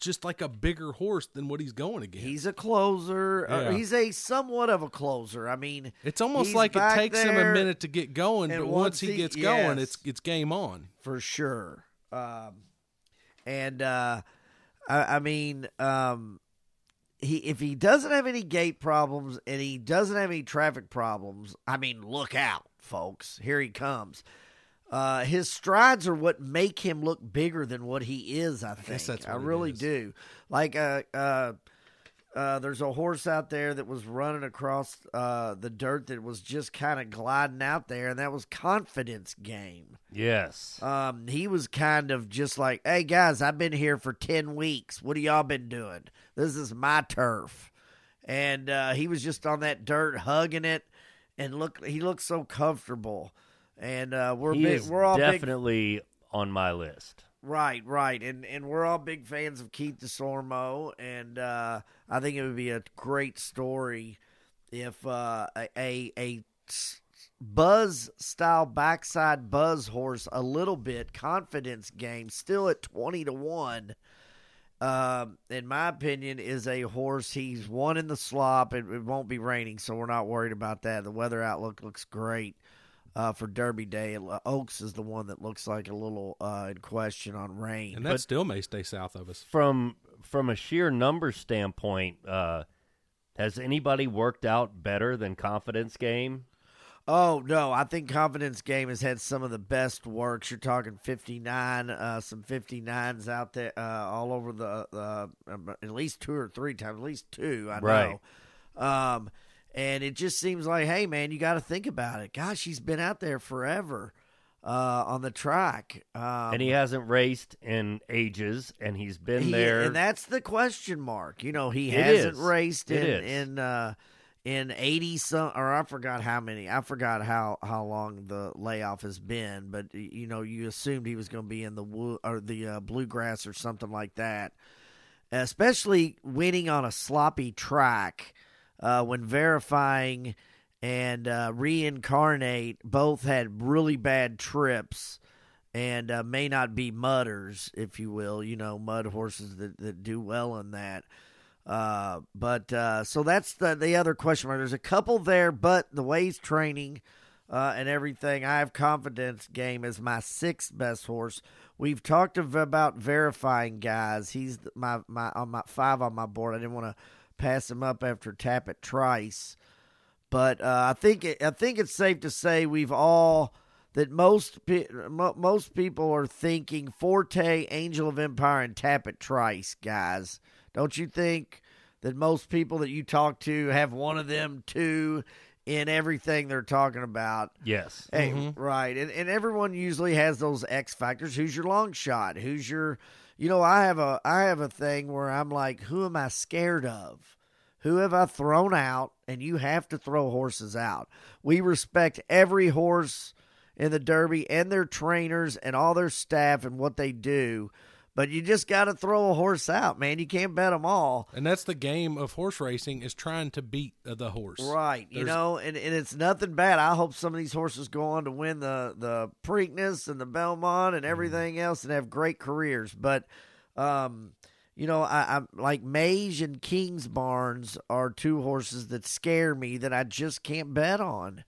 C: just like a bigger horse than what he's going against.
B: He's a closer. Uh, he's a somewhat of a closer. I mean,
C: it's almost like it takes him a minute to get going, but
B: once
C: he
B: he-
C: gets going, it's it's game on.
B: for sure. Um, and uh, I, I mean, um, he if he doesn't have any gate problems and he doesn't have any traffic problems, I mean, look out, folks! Here he comes. Uh, his strides are what make him look bigger than what he is. I think. I
C: it
B: really do. Like, uh, uh, uh, there's a horse out there that was running across uh, the dirt that was just kind of gliding out there, and that was confidence game.
A: Yes.
B: Um, he was kind of just like, "Hey guys, I've been here for ten weeks. What have y'all been doing? This is my turf." And uh, he was just on that dirt, hugging it, and look, he looked so comfortable. And uh, we're
A: he
B: big, we're all big,
A: definitely on my list.
B: right, right, and and we're all big fans of Keith Desormeaux, and uh, I think it would be a great story if uh, a, a a buzz style backside buzz horse a little bit confidence game still at 20 to 1 um, in my opinion is a horse. He's won in the slop. It, it won't be raining so we're not worried about that. The weather outlook looks great uh, for Derby Day. Oaks is the one that looks like a little uh, in question on rain.
C: And that still may stay south of us.
A: From from a sheer number standpoint, uh, has anybody worked out better than Confidence Game?
B: Oh no, I think Confidence Game has had some of the best works. You're talking 59, uh, some 59s out there, uh, all over the, uh, at least two or three times, at least two. I
A: right.
B: know. Um, and it just seems like, hey man, you got to think about it. Gosh, he's been out there forever uh, on the track, um,
A: and he hasn't raced in ages, and he's been
B: he,
A: there.
B: And that's the question mark. You know, he
A: It
B: hasn't
A: is.
B: raced
A: It
B: in
A: is.
B: in uh, in eighty some, or I forgot how many. I forgot how how long the layoff has been, but you know, you assumed he was going to be in the wo- or the uh, bluegrass or something like that. Especially winning on a sloppy track uh, when verifying and uh, reincarnate both had really bad trips and uh, may not be mudders, if you will, you know, mud horses that, that do well in that. Uh, but uh, so that's the the other question mark. There's a couple there, but the way he's training uh, and everything, I have confidence. Game is my sixth best horse. We've talked about verifying guys. He's my my on my five on my board. I didn't want to pass him up after Tapit Trice, but uh, I think it, I think it's safe to say we've all that most pe- mo- most people are thinking Forte, Angel of Empire, and Tapit Trice guys. Don't you think that most people that you talk to have one of them two in everything they're talking about?
A: yes.
B: Hey, right. And and everyone usually has those X factors. Who's your long shot? Who's your you know, I have a I have a thing where I'm like, who am I scared of? Who have I thrown out? And you have to throw horses out. We respect every horse in the Derby and their trainers and all their staff and what they do. But you just got to throw a horse out, man. You can't bet them all.
C: And that's the game of horse racing is trying to beat the horse.
B: Right. You know, and, and it's nothing bad. I hope some of these horses go on to win the, the Preakness and the Belmont and everything else and have great careers. But, um, you know, I, I'm like Mage and Kingsbarns are two horses that scare me that I just can't bet on.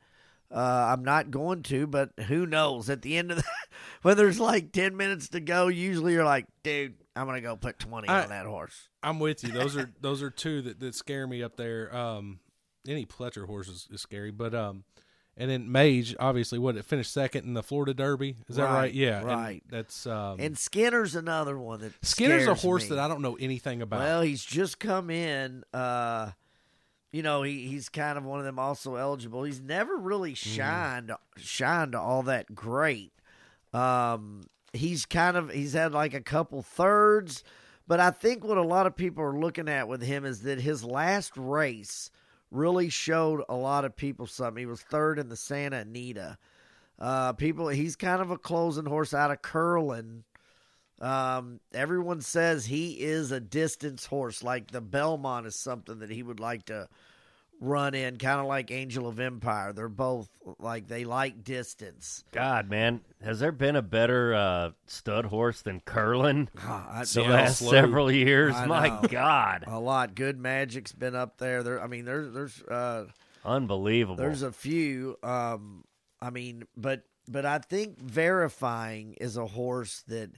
B: Uh, I'm not going to, but who knows? At the end of the, (laughs) when there's like 10 minutes to go, usually you're like, dude, I'm going to go put 20
C: I-
B: on that horse.
C: I'm with you. Those are (laughs) those are two that, that scare me up there. Um, any Pletcher horse is, is scary, but um, and then Mage obviously what it finished second in the Florida Derby. Is that
B: Right,
C: right? Yeah, and
B: right.
C: that's um,
B: And Skinner's another one that
C: Skinner's a horse
B: me.
C: that I don't know anything about.
B: Well, he's just come in. Uh, you know, he, he's kind of one of them also eligible. He's never really
C: Mm-hmm.
B: shined shined all that great. Um, he's kind of he's had like a couple thirds, but I think what a lot of people are looking at with him is that his last race really showed a lot of people something. He was third in the Santa Anita. Uh, people, he's kind of a closing horse out of Curlin. Um, everyone says he is a distance horse. Like the Belmont is something that he would like to run in, kind of like Angel of Empire. They're both like they like distance.
A: God, man, has there been a better uh, stud horse than Curlin (laughs)
B: Ah, I-
A: the last
C: slow.
A: several years?
B: I
A: My
B: know.
A: God,
B: a lot. Good Magic's been up there. There, I mean, there's there's uh,
A: unbelievable.
B: there's a few. Um, I mean, but but I think verifying is a horse that,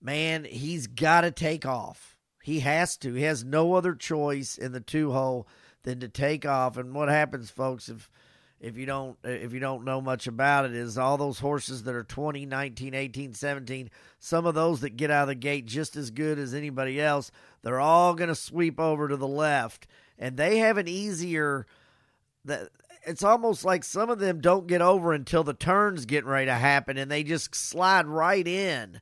B: man, he's got to take off. He has to. He has no other choice in the two hole than to take off. And what happens, folks, if if you don't if you don't know much about it is all those horses that are 20 19 18 17 some of those that get out of the gate just as good as anybody else they're all going to sweep over to the left and they have an easier that it's almost like some of them don't get over until the turns getting ready to happen and they just slide right in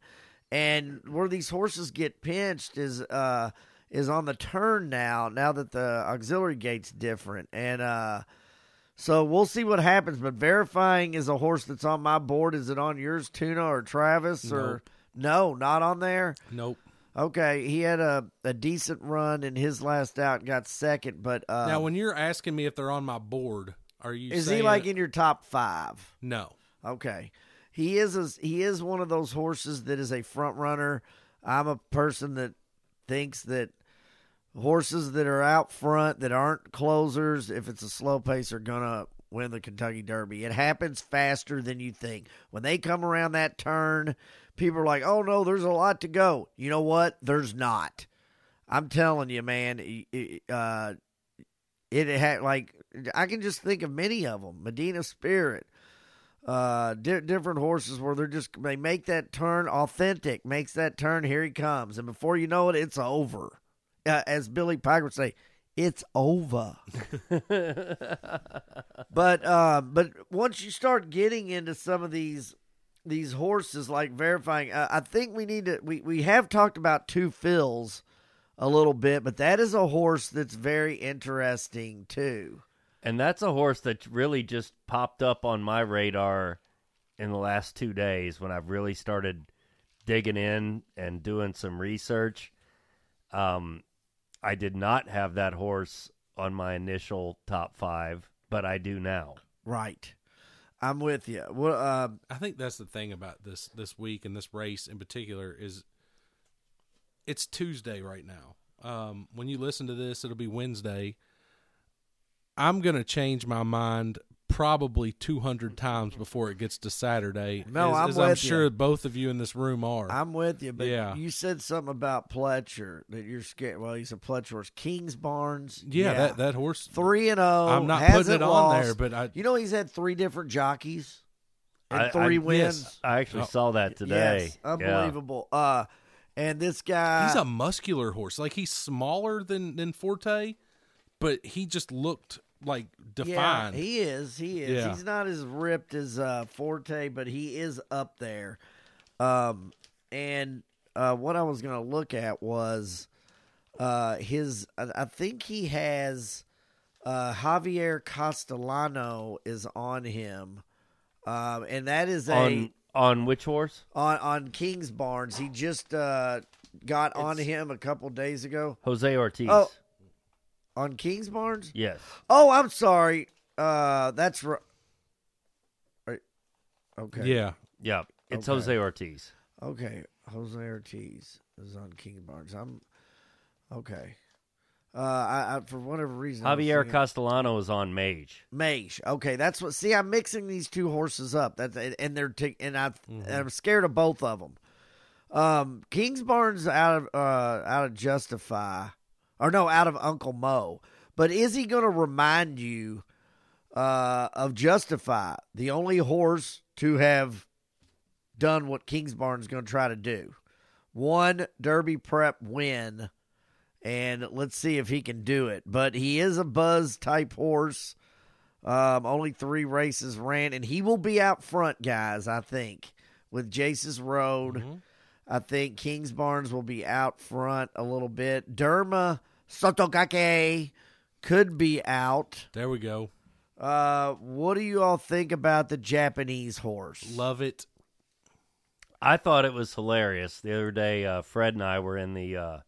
B: and where these horses get pinched is uh is on the turn now now that the auxiliary gate's different and uh so we'll see what happens but verifying is a horse that's on my board is it on yours tuna or travis or no not on there
C: nope.
B: okay he had a, a decent run in his last out got second but uh
C: now, when you're asking me if they're on my board, are you
B: is he like in your top five
C: no?
B: Okay. He is a, he is one of those horses that is a front runner. I'm a person that thinks that horses that are out front that aren't closers, if it's a slow pace, are gonna win the Kentucky Derby. It happens faster than you think. When they come around that turn, people are like, "Oh no, there's a lot to go." You know what? There's not. I'm telling you, man. It, uh, it had like I can just think of many of them. Medina Spirit, uh, di- different horses where they're just they make that turn authentic, makes that turn. Here he comes, and before you know it, it's over. Uh, as Billy Piker would say, it's over. (laughs) but uh, but once you start getting into some of these these horses, like verifying, uh, I think we need to. We we have talked about Two Phil's a little bit, but that is a horse that's very interesting too.
A: And that's a horse that really just popped up on my radar in the last two days when I've really started digging in and doing some research. Um, I did not have that horse on my initial top five, but I do now.
B: Right. I'm with you. Well, uh,
C: I think that's the thing about this this week and this race in particular is it's Tuesday right now. Um, when you listen to this, it'll be Wednesday. I'm gonna change my mind probably 200 times before it gets to Saturday.
B: No,
C: as,
B: I'm
C: as I'm
B: with you.
C: sure both of you in this room are.
B: I'm with you, but
C: Yeah.
B: you said something about Pletcher that you're scared. Well, he's a Pletcher horse. Kingsbarns.
C: yeah, that that horse.
B: three and zero.
C: I'm not putting it on there, but I
B: You know he's had three different jockeys and
A: I- I-
B: three
A: yes,
B: wins.
A: I actually
C: Oh.
A: saw that today.
B: Yes,
A: Yeah.
B: unbelievable. Uh, and this guy,
C: he's a muscular horse. Like he's smaller than than Forte, but he just looked like defined.
B: Yeah, he is. He is.
C: Yeah.
B: He's not as ripped as uh, Forte, but he is up there. Um, and uh, what I was going to look at was uh, his. I, I think he has uh, Javier Castellano is on him, um, and that is a
A: On on which horse?
B: on on Kingsbarns. He just uh, got on him a couple days ago
A: Jose Ortiz.
B: Oh. On Kingsbarns.
A: Yes.
B: Oh, I'm sorry. Uh, that's right. Okay.
C: Yeah,
A: Yeah. It's
B: Okay.
A: Jose Ortiz.
B: Okay. Jose Ortiz is on King Barnes. I'm okay. Uh, I, I for whatever reason, I was
A: Javier
B: thinking-
A: Castellano is on Mage.
B: Mage. Okay, that's what. See, I'm mixing these two horses up. That's and they're t- and I I'm scared of both of them. Um, Kingsbarns out of uh out of Justify, or no, out of Uncle Mo. But is he going to remind you uh of Justify, the only horse to have done what Kingsbarns going to try to do? One Derby Prep win and let's see if he can do it. But he is a buzz type horse. Um, only three races ran, and he will be out front, guys. I think with Jace's Road. I think Kingsbarns will be out front a little bit. Derma Sotogake could be out.
C: there we go.
B: Uh, what do you all think about the Japanese horse?
C: Love it.
A: I thought it was hilarious. The other day, uh, Fred and I were in the uh,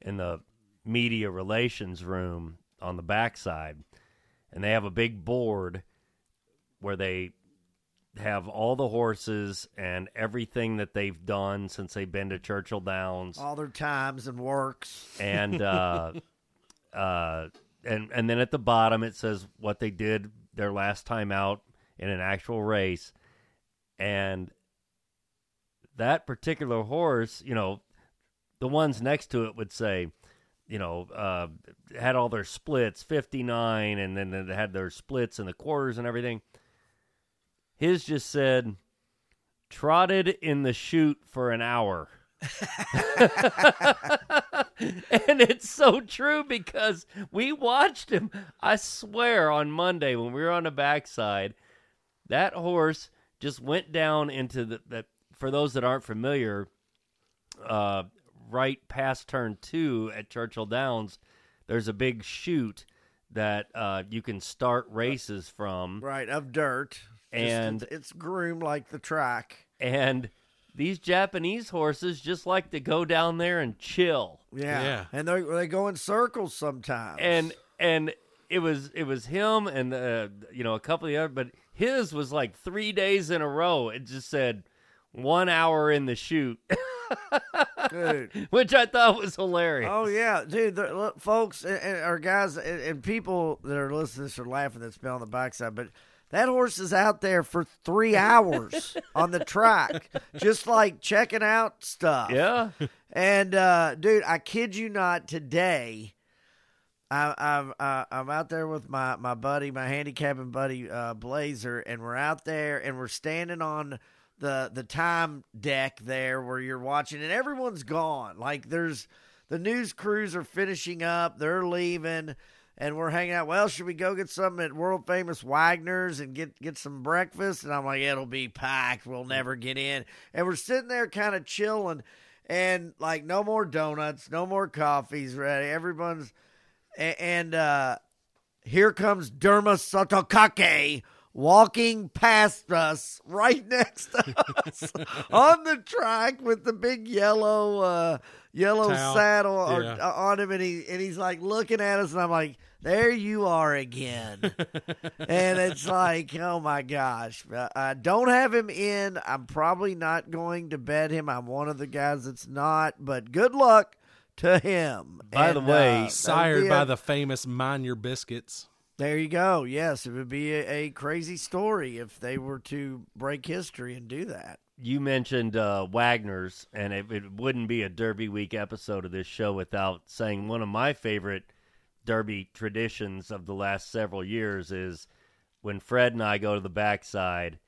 A: in the media relations room on the backside, and they have a big board where they have all the horses and everything that they've done since they've been to Churchill Downs,
B: All their times and works.
A: and (laughs) uh, uh, and and then at the bottom it says what they did their last time out in an actual race, and that particular horse, you know, the ones next to it would say, you know, uh, had all their splits, fifty nine, and then they had their splits and the quarters and everything. His just said, trotted in the chute for an hour. (laughs) and it's so true because we watched him. I swear on Monday when we were on the backside, that horse just went down into the, the for those that aren't familiar, uh, right past turn two at Churchill Downs, there's a big chute that uh, you can start races from.
B: Right, of dirt. Just-
A: And-
B: it's, it's groomed like the track.
A: And these Japanese horses just like to go down there and chill.
B: Yeah.
C: Yeah.
B: And they they go in circles sometimes.
A: and and it was it was him and uh, you know a couple of the other, but his was like three days in a row. It just said one hour in the chute.
B: dude. (laughs)
A: which I thought was hilarious.
B: Oh yeah, dude. Look, folks and, and our guys and, and people that are listening to this are laughing. That's been on the backside, but that horse is out there for three hours (laughs) on the track, just like checking out stuff.
A: Yeah,
B: And uh, dude, I kid you not, today. I, I'm uh, I'm out there with my, my buddy, my handicapping buddy uh, Blazer, and we're out there and we're standing on the the time deck there where you're watching, and everyone's gone. Like there's the news crews are finishing up, they're leaving, and we're hanging out. Well, should we go get something at world famous Wagner's and get get some breakfast? And I'm like, it'll be packed. We'll never get in. And we're sitting there kind of chilling, and like no more donuts, no more coffees ready. Everyone's and uh, here comes Derma Sotogake walking past us right (laughs) next to us on the track with the big yellow uh, yellow
C: Towel.
B: saddle or-
C: Yeah.
B: uh, on him and he and he's like looking at us and I'm like there you are again and it's like oh my gosh Uh, I don't have him in I'm probably not going to bet him I'm one of the guys that's not but good luck to him
A: By the way,
B: uh,
C: Sired by
B: a-
C: the famous Mind Your Biscuits.
B: There you go. Yes, it would be a, a crazy story if they were to break history and do that.
A: you mentioned uh, Wagner's, and it, it wouldn't be a Derby Week episode of this show without saying one of my favorite Derby traditions of the last several years is when Fred and I go to the backside,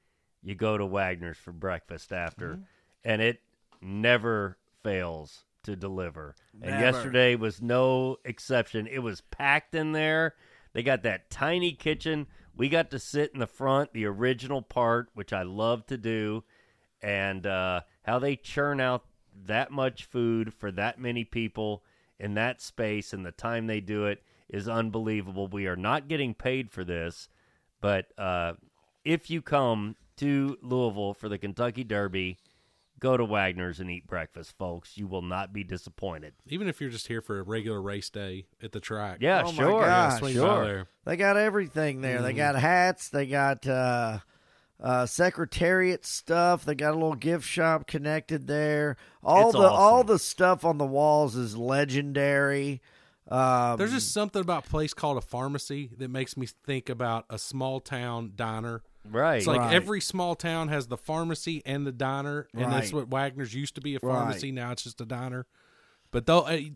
A: you go to Wagner's for breakfast after, and it never fails to deliver. And yesterday was no exception. It was packed in there. They got that tiny kitchen. We got to sit in the front, the original part, which I love to do, and uh, how they churn out that much food for that many people in that space and the time they do it is unbelievable. We are not getting paid for this, but uh, if you come to Louisville for the Kentucky Derby, go to Wagner's and eat breakfast, folks. You will not be disappointed.
C: Even if you're just here for a regular race day at the track.
A: Yeah,
B: Oh my
A: sure.
B: gosh.
C: swing by
A: sure.
C: there.
B: They got everything there.
C: Mm-hmm.
B: They got hats. They got uh, uh, secretariat stuff. They got a little gift shop connected there. All
A: It's
B: the all the stuff on the walls is legendary. Um,
C: There's just something about a place called a pharmacy that makes me think about a small town diner.
A: Right.
C: It's like
B: Right.
C: every small town has the pharmacy and the diner, and that's
B: Right.
C: what Wagner's used to be a
B: Right.
C: pharmacy. Now it's just a diner. But though I-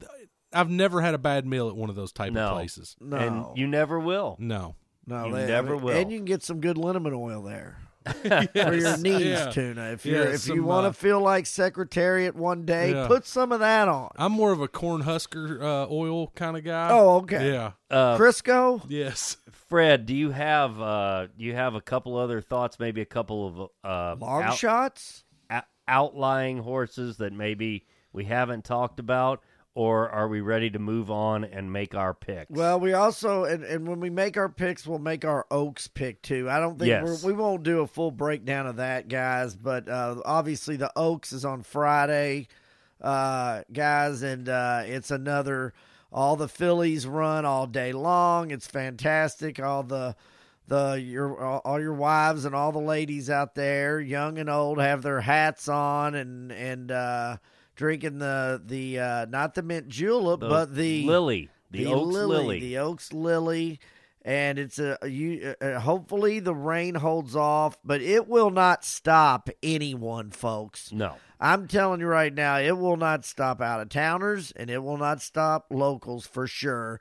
C: I've never had a bad meal at one of those type
A: No.
C: of places.
B: no,
A: And you never will.
C: No,
B: no,
A: you
B: they-
A: never will.
B: And you can get some good liniment oil there. (laughs) for your knees
C: Yeah.
B: tuna. If you
C: Yeah,
B: are if you want to
C: uh,
B: feel like Secretariat one day,
C: Yeah.
B: put some of that on.
C: I'm more of a corn husker uh, oil kind of guy.
B: Oh, okay.
C: Yeah.
A: Uh,
B: Crisco.
C: Yes.
A: Fred, do you have uh, do you have a couple other thoughts? Maybe a couple of uh,
B: Long
A: out-
B: shots.
A: ou- outlying horses that maybe we haven't talked about, or are we ready to move on and make our picks?
B: Well, we also and, and when we make our picks, we'll make our Oaks pick too. I don't think
A: Yes.
B: we're, we won't do a full breakdown of that, guys. But uh, obviously, the Oaks is on Friday, uh, guys, and uh, it's another. All the fillies run all day long. It's fantastic. All the the your all all your wives and all the ladies out there, young and old, have their hats on and and uh, drinking the the uh, not the mint julep,
A: The
B: but the
A: Lily, the, Oaks Lily.
B: the Oaks Lily, and it's a you. Uh, hopefully the rain holds off, but it will not stop anyone, folks.
A: no,
B: I'm telling you right now, it will not stop out of towners, and it will not stop locals for sure.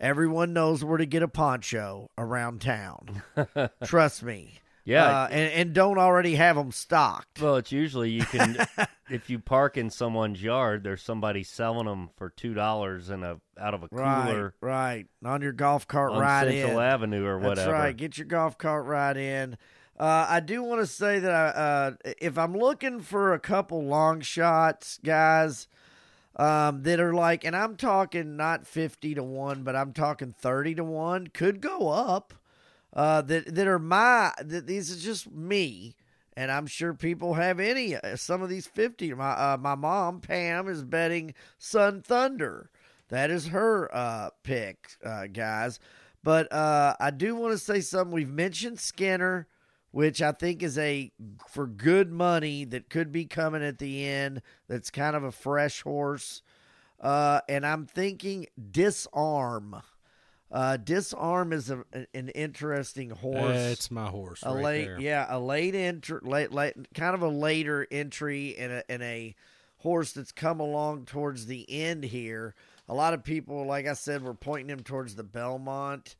B: Everyone knows where to get a poncho around town. (laughs) Trust me.
A: Yeah.
B: uh, and and don't already have them stocked.
A: well, it's usually you can (laughs) if you park in someone's yard, there's somebody selling them for two dollars in a out of a
B: Right,
A: cooler
B: right. On your golf cart
A: on
B: ride
A: Central
B: in.
A: Avenue or
B: That's
A: whatever.
B: right. Get your golf cart ride in. Uh, I do want to say that I, uh, if I'm looking for a couple long shots, guys, um, that are like, and I'm talking not 50 to 1, but I'm talking 30 to 1, could go up, uh, that, that are my, that these is just me. And I'm sure people have any, uh, some of these 50. My, uh, my mom, Pam, is betting Sun Thunder. That is her uh, pick, uh, guys. But uh, I do want to say something. We've mentioned Skinner. which I think is a for good money that could be coming at the end. That's kind of a fresh horse, uh, and I'm thinking Disarm. Uh, Disarm is a, an interesting horse.
C: It's my horse.
B: a
C: right
B: late,
C: there.
B: yeah, a late entry, late, late, kind of a later entry and a in a horse that's come along towards the end here. A lot of people, like I said, were pointing him towards the Belmont,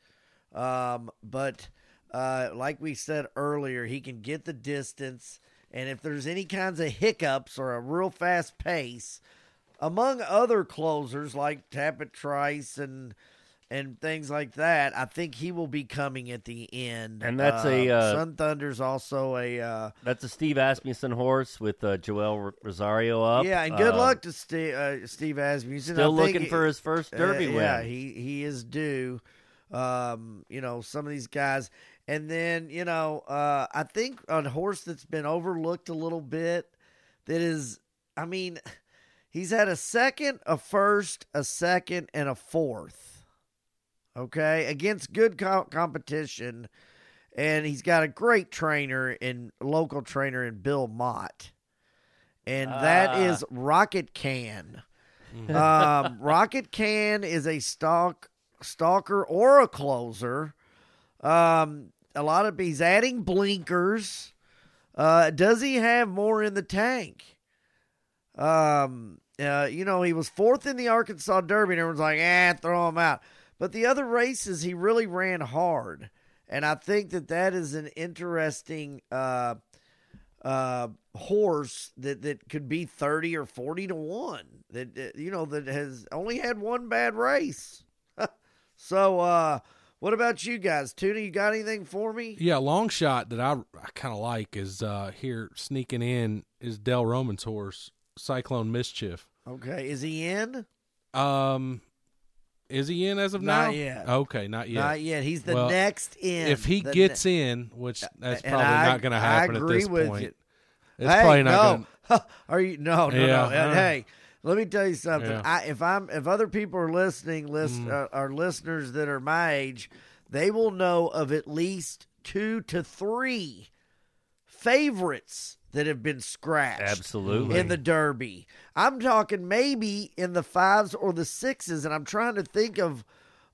B: um, but uh, like we said earlier, he can get the distance, and if there's any kinds of hiccups or a real fast pace, among other closers like Tapit Trice and and things like that, I think he will be coming at the end.
A: And that's a, uh,
B: Sun Thunder's also a uh,
A: That's a Steve Asmussen horse with uh, Joel Rosario up.
B: yeah, and good
A: Uh,
B: luck to Steve, uh, Steve Asmussen.
A: Still
B: I think
A: looking for his first Derby
B: uh,
A: win.
B: Yeah, he he is due. Um, you know, some of these guys, and then you know, uh, I think a horse that's been overlooked a little bit. That is, I mean, he's had a second, a first, a second, and a fourth. Okay, against good co- competition, and he's got a great trainer and local trainer in Bill Mott, and that
A: Ah.
B: is Rocket Can. um, (laughs) Rocket Can is a stalk stalker or a closer. Um, a lot of he's adding blinkers. Uh, does he have more in the tank? Um, uh, you know, he was fourth in the Arkansas Derby, and everyone's like, "Ah, throw him out." But the other races, he really ran hard, and I think that that is an interesting uh, uh, horse that that could be thirty or forty to one. That, that you know that has only had one bad race. (laughs) so, uh, what about you guys? Tuna, you got anything for me?
C: Yeah, long shot that I, I kind of like is uh here sneaking in is Dale Romans' horse, Cyclone Mischief.
B: Okay, is he in?
C: Um, is he in as of now?
B: Not yet.
C: Okay, not yet.
B: Not yet. He's the
C: Well,
B: next in.
C: if he
B: The
C: gets
B: ne-
C: in, which that's probably
B: I-
C: not going to happen at this
B: with
C: point.
B: you.
C: It's
B: hey,
C: probably not
B: no.
C: going. (laughs)
B: Are you no no
C: Yeah,
B: no?
C: uh.
B: hey, let me tell you something.
C: Yeah.
B: I, if I'm if other people are listening, list
C: Mm.
B: uh, are listeners that are my age, they will know of at least two to three favorites that have been scratched.
A: Absolutely.
B: in the Derby. I'm talking maybe in the fives or the sixes, and I'm trying to think of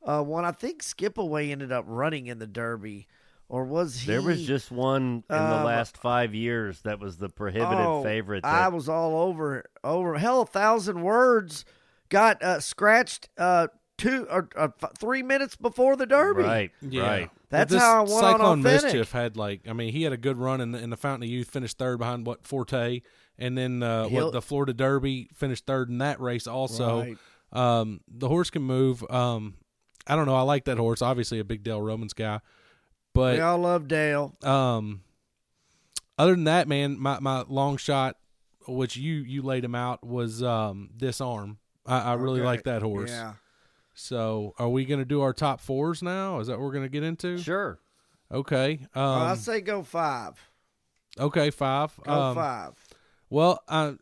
B: uh, one. I think Skip Away ended up running in the Derby, or was he?
A: There was just one in the
B: Um,
A: last five years that was the prohibitive
B: Oh,
A: favorite.
B: I was all over over. Hell, a thousand words got uh, scratched uh, two or uh, f- three minutes before the Derby.
A: right,
C: Yeah.
A: right.
B: That's
C: This
B: how I went on
C: Cyclone
B: authentic.
C: Mischief had like I mean he had a good run in the, in the Fountain of Youth, finished third behind what Forte, and then uh, what the Florida Derby finished third in that race also.
B: Right.
C: Um, the horse can move. Um, I don't know. I like that horse. Obviously a big Dale Romans guy, but
B: We all love Dale.
C: um, other than that, man, my, my long shot, which you you laid him out, was um, disarm. I, I really
B: Okay.
C: like that horse.
B: Yeah.
C: So, are we going to do our top fours now? Is that what we're going to get into?
A: Sure.
C: Okay. Um,
B: Well, I say go five.
C: okay, five.
B: Go
C: Um,
B: five.
C: Well, I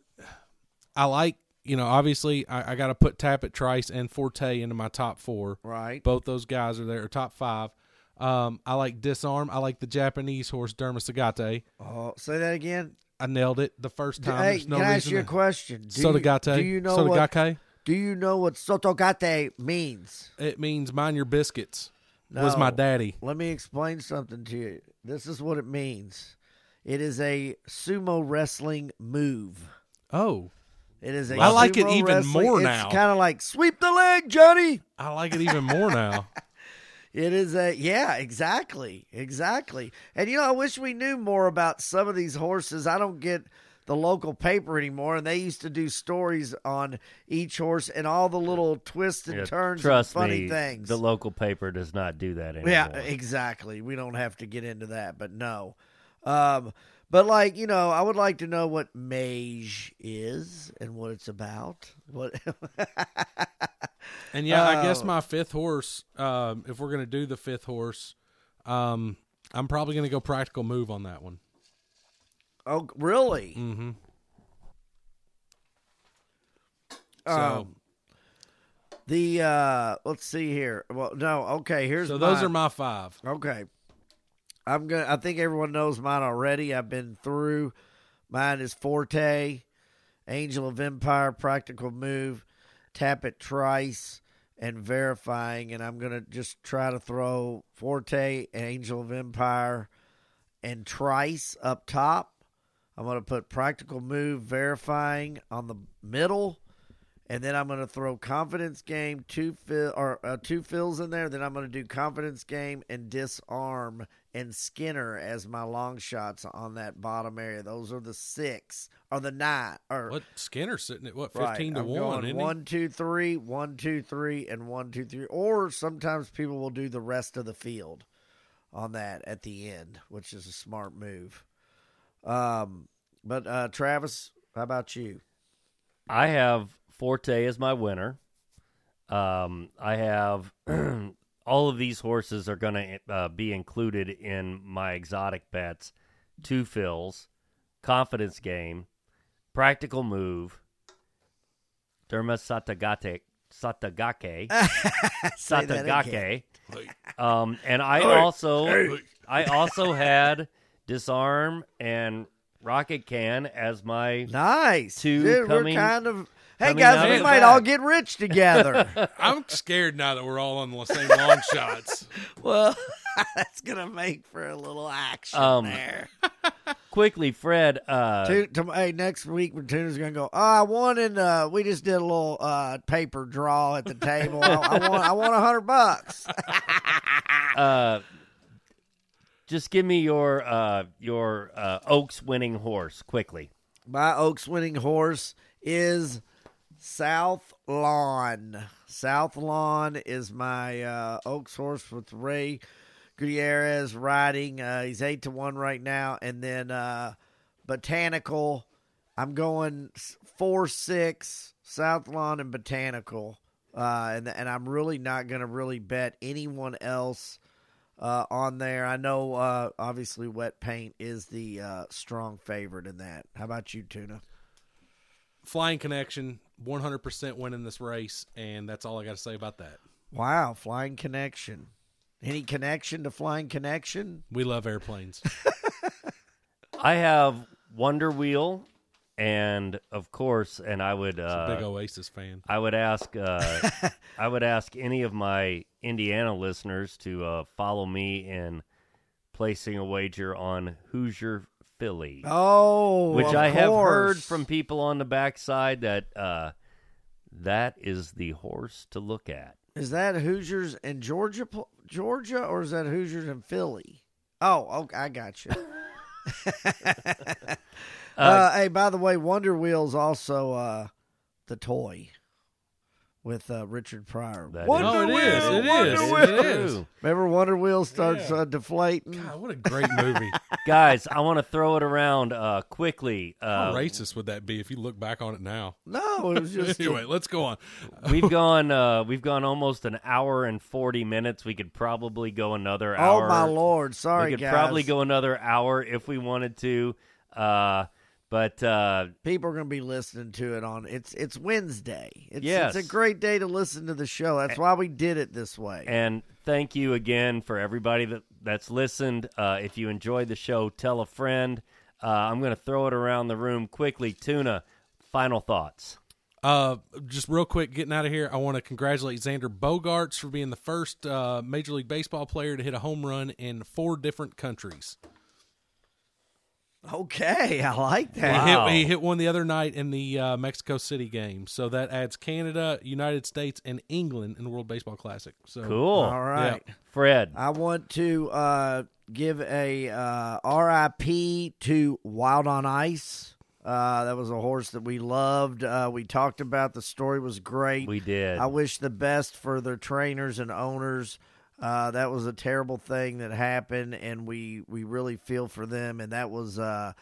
C: I like you know obviously I, I got to put Tapit, Trice, and Forte into my top four.
B: Right.
C: Both those guys are there, top five. Um, I like disarm. I like the Japanese horse Dermasagate.
B: Oh, say that again.
C: I nailed it the first time.
B: hey,
C: There's no
B: can I ask you a
C: to-
B: question? Do
C: Sotogake.
B: You, do you know what? Do you know what sotogake means?
C: It means mind your biscuits. Was my daddy.
B: Let me explain something to you. This is what it means. It is a sumo wrestling move.
C: Oh,
B: It is a
C: I like it even
B: wrestling-
C: more
B: it's
C: now.
B: kind of like sweep the leg, Johnny.
C: I like it even more now. (laughs)
B: It is a yeah, exactly, exactly. And you know, I wish we knew more about some of these horses. I don't get the local paper anymore, and they used to do stories on each horse and all the little twists and
A: Yeah,
B: turns,
A: Trust
B: and funny
A: me,
B: things.
A: the local paper does not do that anymore.
B: Yeah, exactly. We don't have to get into that, but no. Um, but like you know, I would like to know what mage is and what it's about. What?
C: And yeah, I guess
B: Oh.
C: my fifth horse. Um, if we're gonna do the fifth horse, um, I'm probably gonna go practical move on that one.
B: Oh, really?
C: Mm-hmm. So,
B: Um, the uh, let's see here. Well, no. Okay, here's
C: so those are my five.
B: Okay. I'm gonna. I think everyone knows mine already. I've been through. Mine is Forte, Angel of Empire, Practical Move, Tapit Trice, and Verifying. And I'm gonna just try to throw Forte, Angel of Empire, and Trice up top. I'm gonna put Practical Move, Verifying on the middle and then I'm going to throw confidence game two fill or uh, Two Phil's in there. Then I'm going to do confidence game and disarm and Skinner as my long shots on that bottom area. Those are the six or the nine or
C: What Skinner sitting at what
B: right,
C: fifteen
B: I'm
C: to one?
B: going one, two, three, one, two, three, and one, two, three. Or sometimes people will do the rest of the field on that at the end, which is a smart move. Um, but uh, Travis, how about you?
A: I have Forte as my winner. Um, I have (clears throat) all of these horses are going to uh, be included in my exotic bets. Two Phil's, confidence game, practical move, Derma Satagate, Satagake, (laughs)
B: Say that again.
A: Satagake. Um, and I also I also had disarm and rocket can as my
B: Nice.
A: Two
B: Dude,
A: coming-
B: we're kind of. Hey guys, we might
C: the
B: all get rich together. (laughs)
C: I'm scared now that we're all on the same long shots. (laughs)
B: well, (laughs) that's gonna make for a little action
A: Um,
B: there.
A: quickly, Fred. Uh,
B: Tu- to- hey, next week when Tuna's gonna go. Oh, I won and uh, we just did a little uh, paper draw at the table. I, I want. I want a hundred bucks.
A: Just give me your uh, your uh, Oaks winning horse quickly.
B: My Oaks winning horse is South Lawn. South Lawn is my uh, Oaks horse with Ray Gutierrez riding. Uh, he's eight to one right now, and then uh, Botanical. I'm going four six South Lawn and Botanical, uh, and and I'm really not going to really bet anyone else. Uh, on there, I know. Uh, obviously, wet paint is the uh, strong favorite in that. How about you, Tuna?
C: Flying connection, 100% winning this race, and that's all I got to say about that.
B: Wow, Flying Connection. Any connection to Flying Connection?
C: We love airplanes. (laughs)
A: I have Wonder Wheel, and of course, and I would
C: Big
A: uh,
C: Oasis fan.
A: I would ask uh, (laughs) I would ask any of my Indiana listeners to uh, follow me in placing a wager on Hoosier Philly.
B: Oh,
A: which
B: of
A: I have heard from people on the backside that uh, that is the horse to look at.
B: Is that Hoosiers in Georgia, Georgia, or is that Hoosiers in Philly? Oh, okay, I got you. (laughs) (laughs) uh, hey, by the way, Wonder Wheel's also uh, the toy with uh, Richard Pryor.
A: That
B: Wonder
C: Oh, it
B: Wheel,
C: is, it
B: Wonder
C: is,
B: Wheel.
C: it is.
B: Remember, Wonder Wheel starts
C: Yeah.
B: uh, deflating.
C: God, what a great movie. (laughs)
A: Guys, I want to throw it around uh, quickly.
C: How
A: Uh,
C: racist would that be if you look back on it now?
B: No, it was (laughs) just
C: anyway, let's go on.
A: we've (laughs) gone uh, we've gone almost an hour and forty minutes. We could probably go another
B: Oh
A: hour.
B: my lord! Sorry,
A: we could
B: guys.
A: probably go another hour if we wanted to. Uh, but uh,
B: people are going to be listening to it on it's it's Wednesday. It's,
A: Yes.
B: it's a great day to listen to the show. That's why we did it this way.
A: And thank you again for everybody that, that's listened. Uh, if you enjoyed the show, tell a friend. Uh, I'm going to throw it around the room quickly. Tuna, final thoughts.
C: Uh, just real quick, getting out of here, I want to congratulate Xander Bogaerts for being the first uh, Major League Baseball player to hit a home run in four different countries.
B: Okay, I like that.
A: Wow.
C: He, hit, he hit one the other night in the uh, Mexico City game, so that adds Canada, United States, and England in the World Baseball Classic. So
A: Cool.
B: All right.
A: Fred.
B: I want to uh, give a uh, RIP to Wild on Ice. Uh, that was a horse that we loved. Uh, we talked about the story was great.
A: We did.
B: I wish the best for their trainers and owners. Uh, that was a terrible thing that happened, and we, we really feel for them. And that was uh,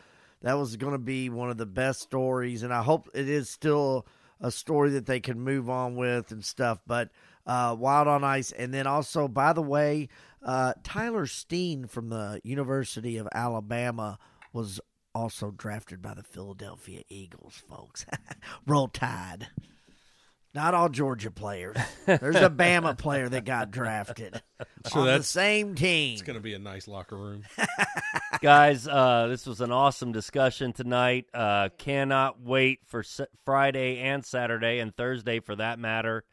B: that was going to be one of the best stories. And I hope it is still a story that they can move on with and stuff. But uh, Wild on Ice, and then also, by the way, uh, Tyler Steen from the University of Alabama was also drafted by the Philadelphia Eagles. Folks, (laughs) roll Tide. Not all Georgia players. There's a (laughs) Bama player that got drafted (laughs)
C: so
B: on the same team.
C: It's going to be a nice locker room. (laughs)
A: Guys, uh, this was an awesome discussion tonight. Uh, cannot wait for S- Friday and Saturday and Thursday for that matter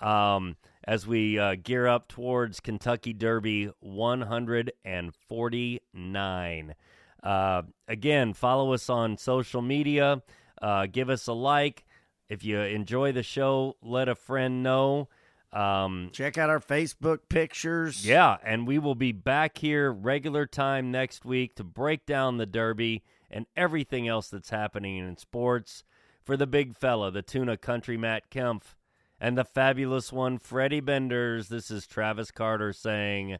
A: um, as we uh, gear up towards Kentucky Derby 149. Uh, again, follow us on social media. Uh, give us a like. If you enjoy the show, let a friend know. Um,
B: Check out our Facebook pictures.
A: yeah, and we will be back here regular time next week to break down the Derby and everything else that's happening in sports. For the big fella, the tuna country Matt Kempf, and the fabulous one Freddie Benders, this is Travis Carter saying,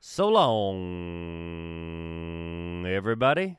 A: So long, everybody.